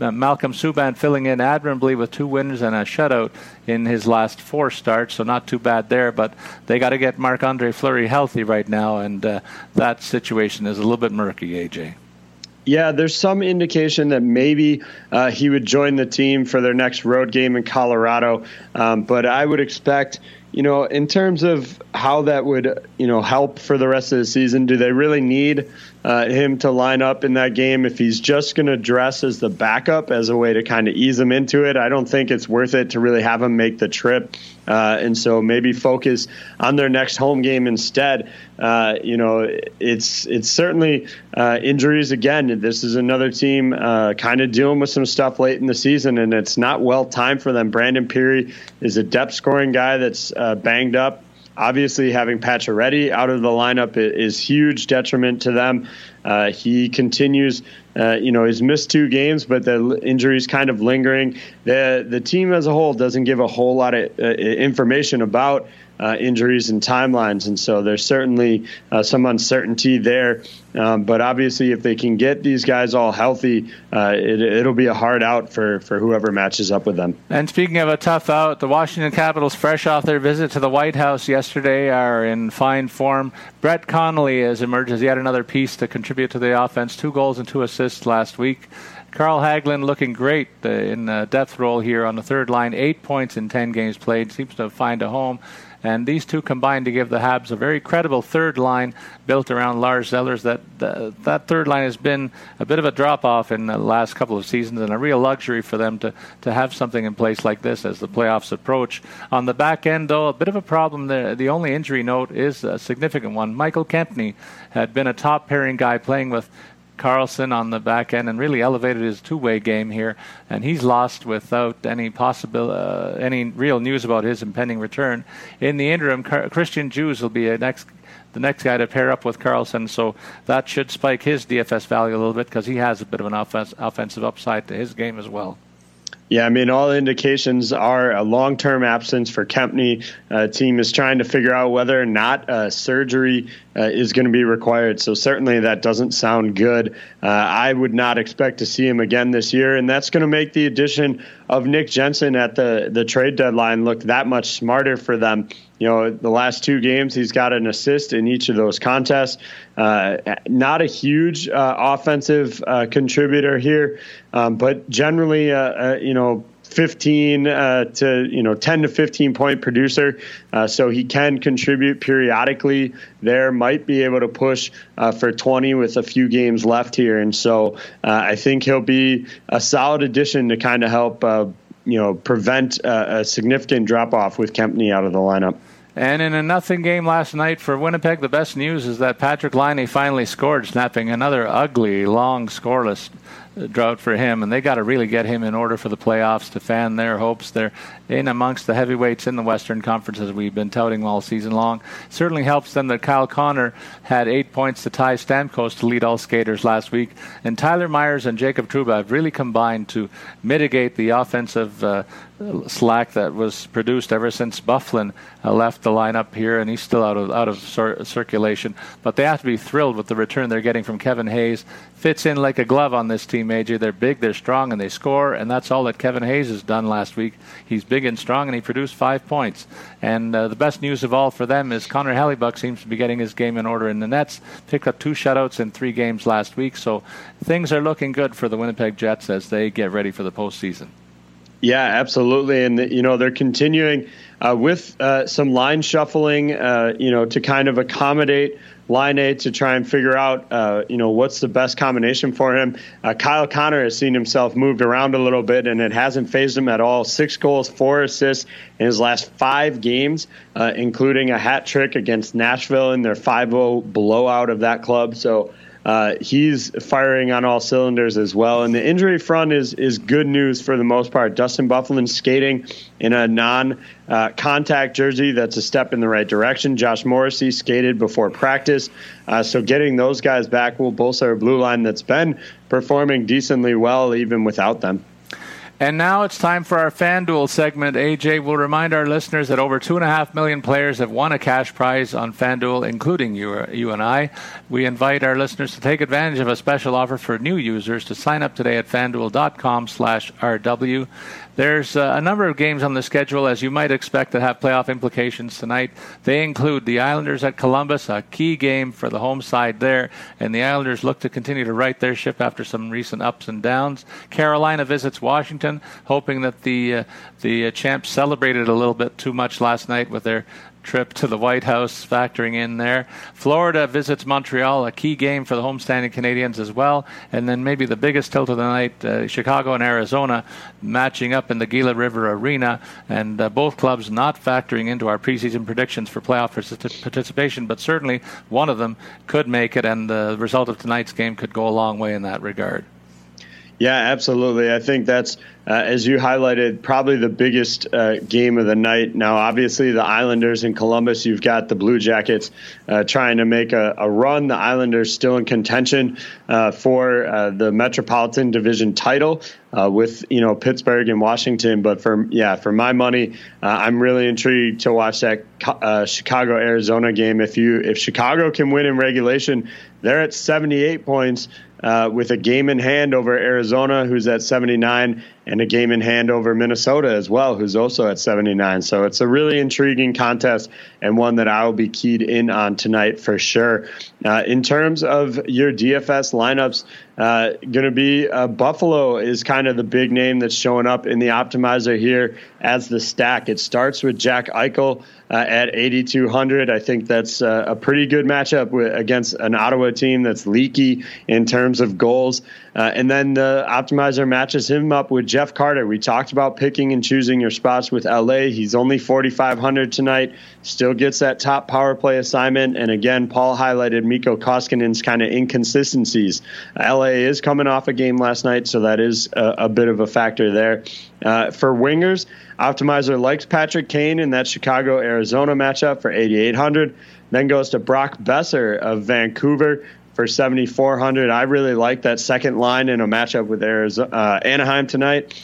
Malcolm Subban filling in admirably with two wins and a shutout in his last four starts, so not too bad there. But they got to get Marc Andre Fleury healthy right now, and uh, that situation is a little bit murky, AJ. Yeah, there's some indication that maybe uh, he would join the team for their next road game in Colorado, um, but I would expect you know, in terms of how that would, you know, help for the rest of the season, do they really need uh, him to line up in that game if he's just going to dress as the backup as a way to kind of ease him into it? I don't think it's worth it to really have him make the trip. Uh, and so maybe focus on their next home game instead. Uh, you know, it's it's certainly uh, injuries again. This is another team uh, kind of dealing with some stuff late in the season, and it's not well timed for them. Brandon Pirri is a depth scoring guy that's uh, banged up. Obviously, having Pacioretty out of the lineup is huge detriment to them. Uh, he continues, uh, you know, he's missed two games, but the injury's kind of lingering. The the team as a whole doesn't give a whole lot of uh, information about uh, injuries and timelines. And so there's certainly uh, some uncertainty there. Um, but obviously, if they can get these guys all healthy, uh, it, will be a hard out for, for whoever matches up with them. And speaking of a tough out, the Washington Capitals, fresh off their visit to the White House yesterday, are in fine form. Brett Connolly has emerged as yet another piece to contribute to the offense. Two goals and two assists last week. Carl Hagelin looking great uh, in the depth role here on the third line. Eight points in 10 games played. Seems to find a home. And these two combined to give the Habs a very credible third line built around Lars Eller. That uh, that third line has been a bit of a drop off in the last couple of seasons, and a real luxury for them to to have something in place like this as the playoffs approach. On the back end, though, a bit of a problem there. The only injury note is a significant one. Michael Kempny had been a top pairing guy playing with Carlson on the back end and really elevated his two-way game here. And he's lost without any possible, uh, any real news about his impending return. In the interim, Car- Christian Djoos will be a next the next guy to pair up with Carlson. So that should spike his DFS value a little bit because he has a bit of an offense, offensive upside to his game as well. Yeah, I mean, all indications are a long term absence for Kempny. Uh, team is trying to figure out whether or not uh, surgery uh, is going to be required. So, certainly that doesn't sound good. Uh, I would not expect to see him again this year. And that's going to make the addition of Nick Jensen at the, the trade deadline look that much smarter for them you know, the last two games, he's got an assist in each of those contests. Uh, not a huge uh, offensive uh, contributor here, um, but generally, uh, uh, you know, 15 uh, to you know 10 to 15 point producer, so he can contribute periodically. There might be able to push for 20 with a few games left here, and so I think he'll be a solid addition to kind of help you know prevent a significant drop off with Kempny out of the lineup. And in a nothing game last night for Winnipeg, the best news is that Patrik Laine finally scored, snapping another ugly, long, scoreless drought for him. And they got to really get him in order for the playoffs to fan their hopes. They're in amongst the heavyweights in the Western Conference, as we've been touting all season long. Certainly helps them that Kyle Connor had eight points to tie Stamkos to lead all skaters last week. And Tyler Myers and Jacob Trouba have really combined to mitigate the offensive uh, slack that was produced ever since Byfuglien uh, left the lineup here, and he's still out of out of cir- circulation. But they have to be thrilled with the return they're getting from Kevin Hayes. Fits in like a glove on this team, AJ. They're big, they're strong, and they score, and that's all that Kevin Hayes has done last week. He's big and strong, and he produced five points. And uh, the best news of all for them is Connor Hellebuyck seems to be getting his game in order in the Nets. Picked up two shutouts in three games last week, so things are looking good for the Winnipeg Jets as they get ready for the postseason. Yeah, absolutely. And, you know, they're continuing uh, with uh, some line shuffling, uh, you know, to kind of accommodate Laine to try and figure out, uh, you know, what's the best combination for him. Uh, Kyle Connor has seen himself moved around a little bit, and it hasn't phased him at all. Six goals, four assists in his last five games, uh, including a hat trick against Nashville in their 5 0 blowout of that club. So, uh, he's firing on all cylinders as well. And the injury front is is good news for the most part. Dustin Byfuglien skating in a non uh, contact jersey. That's a step in the right direction. Josh Morrissey skated before practice. Uh, so getting those guys back will bolster a blue line that's been performing decently well even without them. And now it's time for our FanDuel segment. AJ will remind our listeners that over 2.5 million players have won a cash prize on FanDuel, including you, you and I. We invite our listeners to take advantage of a special offer for new users to sign up today at fanduel.com slash RW. There's uh, a number of games on the schedule, as you might expect, that have playoff implications tonight. They include the Islanders at Columbus, a key game for the home side there, and the Islanders look to continue to right their ship after some recent ups and downs. Carolina visits Washington, hoping that the uh, the uh, champs celebrated a little bit too much last night with their trip to the White House factoring in there. Florida visits Montreal, a key game for the homestanding Canadiens as well. And then maybe the biggest tilt of the night, uh, Chicago and Arizona matching up in the Gila River Arena. And uh, both clubs not factoring into our preseason predictions for playoff participation, but certainly one of them could make it, and the result of tonight's game could go a long way in that regard. Yeah, absolutely. I think that's uh, as you highlighted, probably the biggest uh, game of the night. Now, obviously, the Islanders in Columbus, you've got the Blue Jackets uh, trying to make a, a, run. The Islanders still in contention uh, for uh, the Metropolitan Division title uh, with you know Pittsburgh and Washington. But for yeah, for my money, I'm really intrigued to watch that Chicago Arizona game. If you if Chicago can win in regulation, they're at 78 points. Uh, with a game in hand over Arizona, who's at 79, and a game in hand over Minnesota as well, who's also at 79. So it's a really intriguing contest and one that I will be keyed in on tonight for sure. Uh, in terms of your DFS lineups, uh, going to be uh, Buffalo is kind of the big name that's showing up in the optimizer here as the stack. It starts with Jack Eichel uh, at 8,200. I think that's uh, a pretty good matchup with, against an Ottawa team that's leaky in terms of goals. Uh, and then the optimizer matches him up with Jeff Carter. We talked about picking and choosing your spots with LA. He's only 4,500 tonight, still gets that top power play assignment. And again, Paul highlighted Mikko Koskinen's kind of inconsistencies. LA is coming off a game last night, so that is a, a bit of a factor there. Uh, for wingers, Optimizer likes Patrick Kane in that Chicago Arizona matchup for 8,800. Then goes to Brock Boeser of Vancouver for 7,400. I really like that second line in a matchup with Arizona, uh, Anaheim tonight.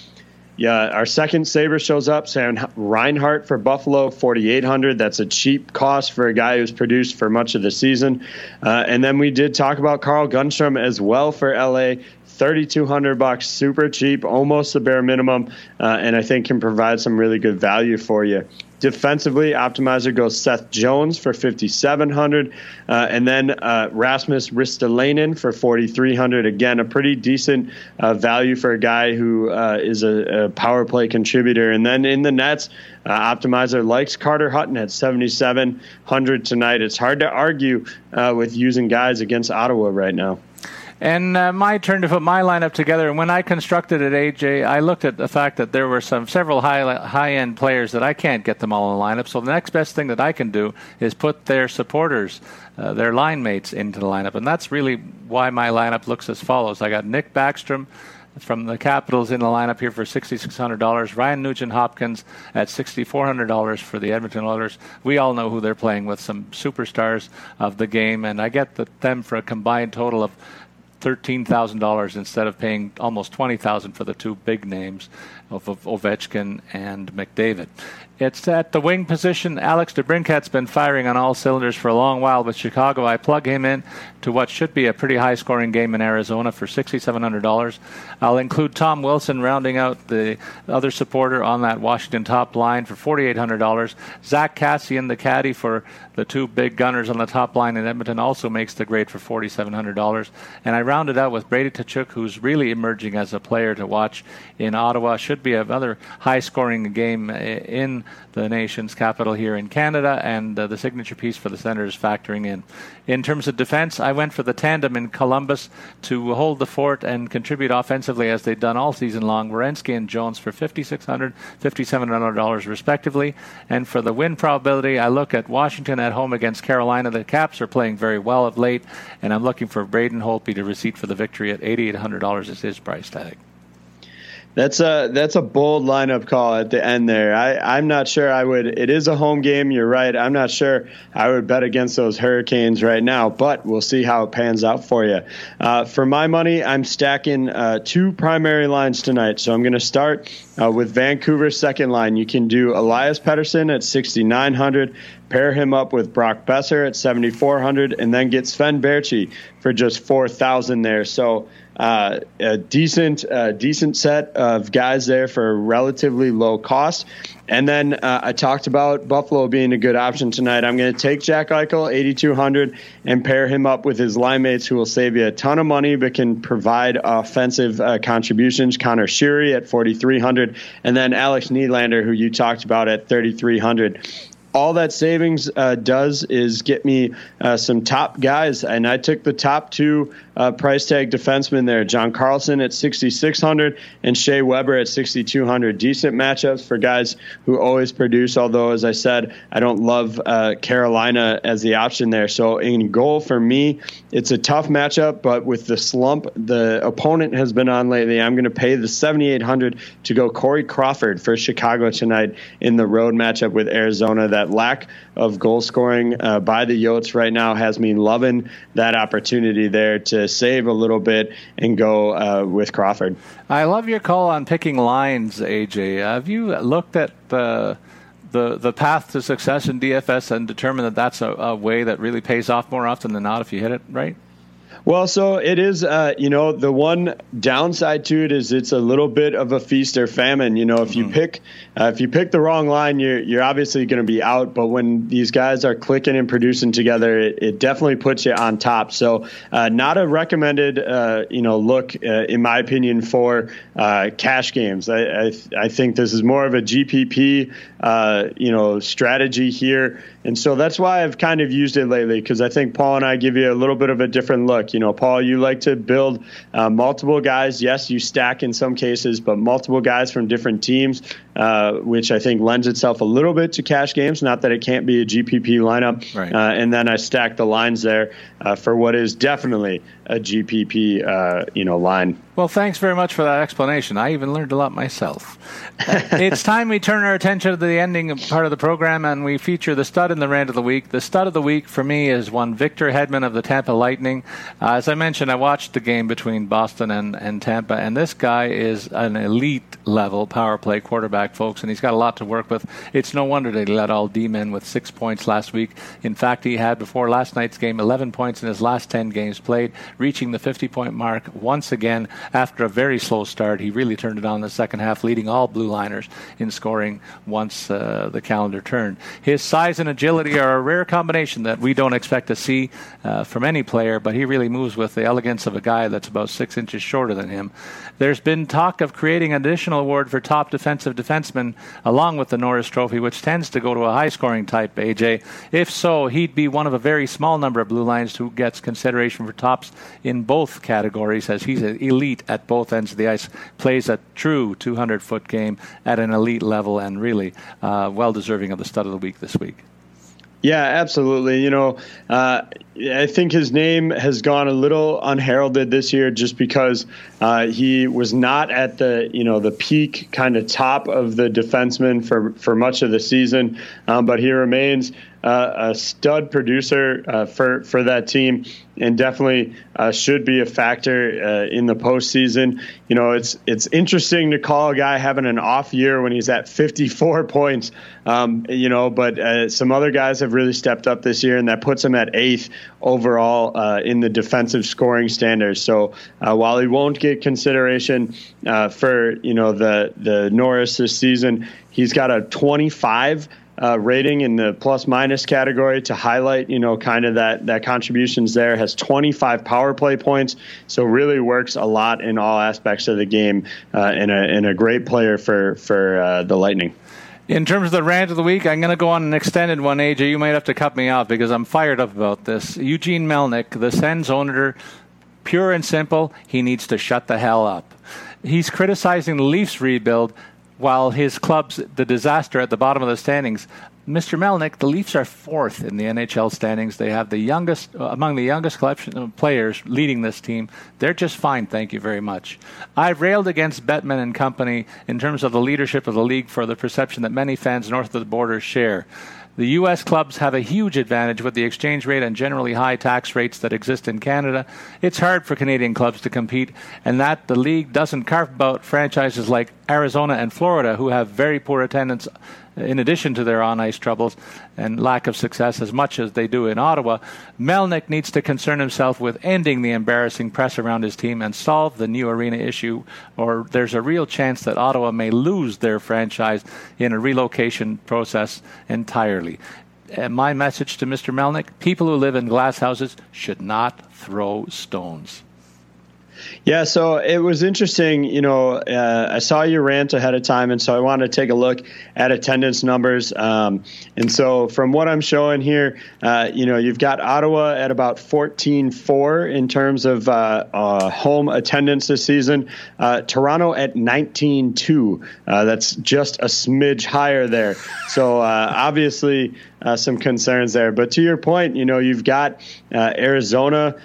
Yeah, our second saber shows up. Sam Reinhart for Buffalo, 4,800. That's a cheap cost for a guy who's produced for much of the season. Uh, and then we did talk about Carl Grundstrom as well for LA, 3,200 bucks, super cheap, almost the bare minimum, uh, and I think can provide some really good value for you. Defensively, Optimizer goes Seth Jones for 5,700, uh, and then uh, Rasmus Ristolainen for 4,300. Again, a pretty decent uh, value for a guy who uh, is a, a, power play contributor. And then in the nets, uh, Optimizer likes Carter Hutton at 7,700 tonight. It's hard to argue uh, with using guys against Ottawa right now. And uh, my turn to put my lineup together. And when I constructed it, AJ, I looked at the fact that there were some several high high end players that I can't get them all in the lineup. So the next best thing that I can do is put their supporters, uh, their line mates, into the lineup. And that's really why my lineup looks as follows. I got Nick Backstrom from the Capitals in the lineup here for $6,600. Ryan Nugent Hopkins at $6,400 for the Edmonton Oilers. We all know who they're playing with, some superstars of the game, and I get the, them for a combined total of $13,000 instead of paying almost 20000 for the two big names of, Ovechkin and McDavid. It's at the wing position. Alex DeBrincat's been firing on all cylinders for a long while with Chicago. I plug him in to what should be a pretty high scoring game in Arizona for $6,700. I'll include Tom Wilson rounding out the other supporter on that Washington top line for $4,800. Zack Kassian, the caddy for the two big gunners on the top line in Edmonton, also makes the grade for $4,700. And I rounded out with Brady Tkachuk, who's really emerging as a player to watch in Ottawa. Should be another high scoring game in the nation's capital here in Canada, and uh, the signature piece for the Senators factoring in. In terms of defense, I went for the tandem in Columbus to hold the fort and contribute offensively as they've done all season long. Werenski and Jones for $5,600, $5,700 respectively. And for the win probability, I look at Washington at home against Carolina. The Caps are playing very well of late, and I'm looking for Braden Holtby to receipt for the victory at $8,800 is his price tag. That's a that's a bold lineup call at the end there. I, I'm not sure I would. It is a home game. You're right. I'm not sure I would bet against those Hurricanes right now, but we'll see how it pans out for you. Uh, for my money, I'm stacking uh, two primary lines tonight. So I'm going to start uh, with Vancouver's second line. You can do Elias Pettersson at 6,900 pair him up with Brock Boeser at 7,400, and then get Sven Baertschi for just 4,000 there. So uh, a decent, uh, decent set of guys there for a relatively low cost. And then uh, I talked about Buffalo being a good option tonight. I'm going to take Jack Eichel, 8,200, and pair him up with his line mates who will save you a ton of money but can provide offensive uh, contributions. Conor Sheary at 4,300, and then Alex Nylander, who you talked about at 3,300 all that savings uh, does is get me uh, some top guys. And I took the top two uh, price tag defensemen there John Carlson at 6,600 and Shea Weber at 6,200. Decent matchups for guys who always produce, although, as I said, I don't love uh, Carolina as the option there. So in goal for me, it's a tough matchup, but with the slump the opponent has been on lately, I'm going to pay the 7,800 to go Corey Crawford for Chicago tonight in the road matchup with Arizona. That lack of goal scoring uh, by the Yotes right now has me loving that opportunity there to save a little bit and go uh, with Crawford. I love your call on picking lines, AJ. Have you looked at the the the path to success in DFS and determined that that's a, a way that really pays off more often than not if you hit it right? Well, so it is. Uh, you know, the one downside to it is it's a little bit of a feast or famine. You know, if mm-hmm. you pick uh, if you pick the wrong line, you're you're obviously going to be out. But when these guys are clicking and producing together, it, it definitely puts you on top. So, uh, not a recommended uh, you know look uh, in my opinion for uh, cash games. I, I, I think this is more of a GPP you know strategy here. And so that's why I've kind of used it lately because I think Paul and I give you a little bit of a different look. You know, Paul, you like to build uh, multiple guys. Yes, you stack in some cases, but multiple guys from different teams, uh, which I think lends itself a little bit to cash games. Not that it can't be a GPP lineup. Right. Uh, and then I stack the lines there uh, for what is definitely a GPP, uh, you know, line. Well, thanks very much for that explanation. I even learned a lot myself. it's time we turn our attention to the ending part of the program, and we feature the stud and the rant of the week. The stud of the week for me is one Victor Hedman of the Tampa Lightning. Uh, as I mentioned, I watched the game between Boston and, and Tampa, and this guy is an elite level power play quarterback, folks, and he's got a lot to work with. It's no wonder he led all D men with six points last week. In fact, he had before last night's game 11 points in his last 10 games played, reaching the 50 point mark once again after a very slow start, he really turned it on in the second half, leading all blue liners in scoring once uh, the calendar turned. His size and agility are a rare combination that we don't expect to see uh, from any player, but he really moves with the elegance of a guy that's about six inches shorter than him. There's been talk of creating an additional award for top defensive defenseman along with the Norris Trophy, which tends to go to a high scoring type, AJ. If so, he'd be one of a very small number of blue lines who gets consideration for tops in both categories, as he's elite at both ends of the ice, plays a true 200 foot game at an elite level, and really uh, well deserving of the stud of the week this week. Yeah, absolutely. You know, uh, I think his name has gone a little unheralded this year just because uh, he was not at the you know the peak kind of top of the defenseman for for much of the season, um, but he remains uh, a stud producer uh, for for that team, and definitely uh, should be a factor uh, in the postseason. You know, it's it's interesting to call a guy having an off year when he's at 54 points. Um, you know, but uh, some other guys have really stepped up this year, and that puts him at eighth overall uh, in the defensive scoring standards. So while he won't get consideration for you know the the Norris this season, he's got a 25 uh, rating in the plus minus category to highlight, you know, kind of that that contributions there. Has 25 power play points, so really works a lot in all aspects of the game, uh, and a and a great player for for uh, the Lightning. In terms of the rant of the week, I'm going to go on an extended one, AJ. You might have to cut me off because I'm fired up about this. Eugene Melnyk, the Sens owner, pure and simple, he needs to shut the hell up. He's criticizing the Leafs rebuild while his club's the disaster at the bottom of the standings. Mr. Melnyk, the Leafs are fourth in the NHL standings. They have the youngest, uh, among the youngest collection of players leading this team. They're just fine, thank you very much. I've railed against Bettman and company in terms of the leadership of the league for the perception that many fans north of the border share. The U.S. clubs have a huge advantage with the exchange rate and generally high tax rates that exist in Canada. It's hard for Canadian clubs to compete, and that the league doesn't carve out franchises like Arizona and Florida, who have very poor attendance in addition to their on ice troubles and lack of success as much as they do in Ottawa, Melnyk needs to concern himself with ending the embarrassing press around his team and solve the new arena issue, or there's a real chance that Ottawa may lose their franchise in a relocation process entirely. And my message to Mr. Melnyk people who live in glass houses should not throw stones. Yeah, so it was interesting. You know, uh, I saw your rant ahead of time, and so I wanted to take a look at attendance numbers. Um, and so, from what I'm showing here, uh, you know, you've got Ottawa at about 14.4 in terms of uh, uh home attendance this season. Uh, Toronto at 19.2. Uh, that's just a smidge higher there. So obviously, some concerns there. But to your point, you know, you've got Arizona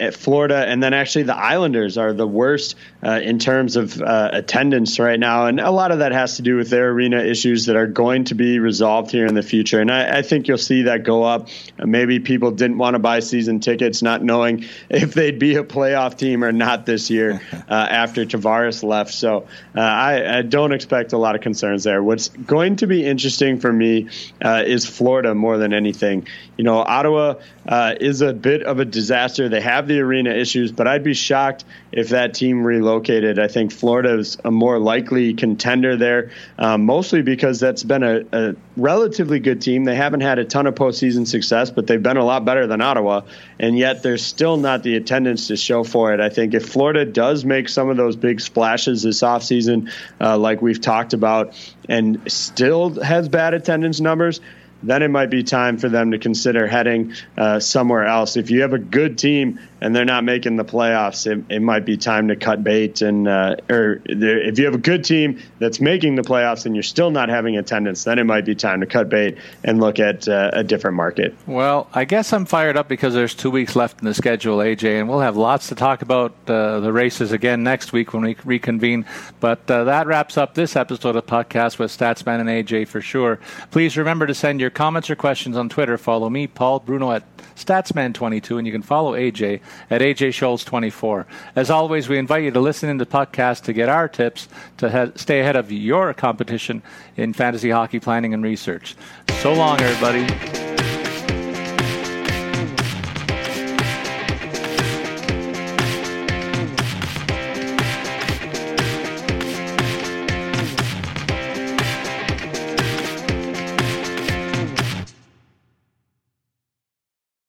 at Florida, and then actually the Islanders are the worst uh, in terms of uh, attendance right now, and a lot of that has to do with their arena issues that are going to be resolved here in the future. And I, I think you'll see that go up. maybe people didn't want to buy season tickets, not knowing if they'd be a playoff team or not this year uh, after Tavares left. So uh, I, I, don't expect a lot of concerns there. What's going to be interesting for me uh, is Florida more than anything. You know, Ottawa uh, is a bit of a disaster. They have the arena issues, but I'd be shocked if that team relocated. I think Florida is a more likely contender there, um, mostly because that's been a, a, relatively good team. They haven't had a ton of postseason success, but they've been a lot better than Ottawa, and yet there's still not the attendance to show for it. I think if Florida does make some of those big splashes this offseason, uh, like we've talked about, and still has bad attendance numbers, then it might be time for them to consider heading uh, somewhere else. If you have a good team and they're not making the playoffs, it, it might be time to cut bait. And uh, or if you have a good team that's making the playoffs and you're still not having attendance, then it might be time to cut bait and look at uh, a different market. Well, I guess I'm fired up because there's two weeks left in the schedule, AJ, and we'll have lots to talk about uh, the races again next week when we reconvene. But uh, that wraps up this episode of podcast with Statsman and AJ for sure. Please remember to send your comments or questions on Twitter. Follow me, Paul Bruno at Statsman22, and you can follow AJ at AJ Scholz24. As always, we invite you to listen in the podcast to get our tips to stay ahead of your competition in fantasy hockey planning and research. So long, everybody.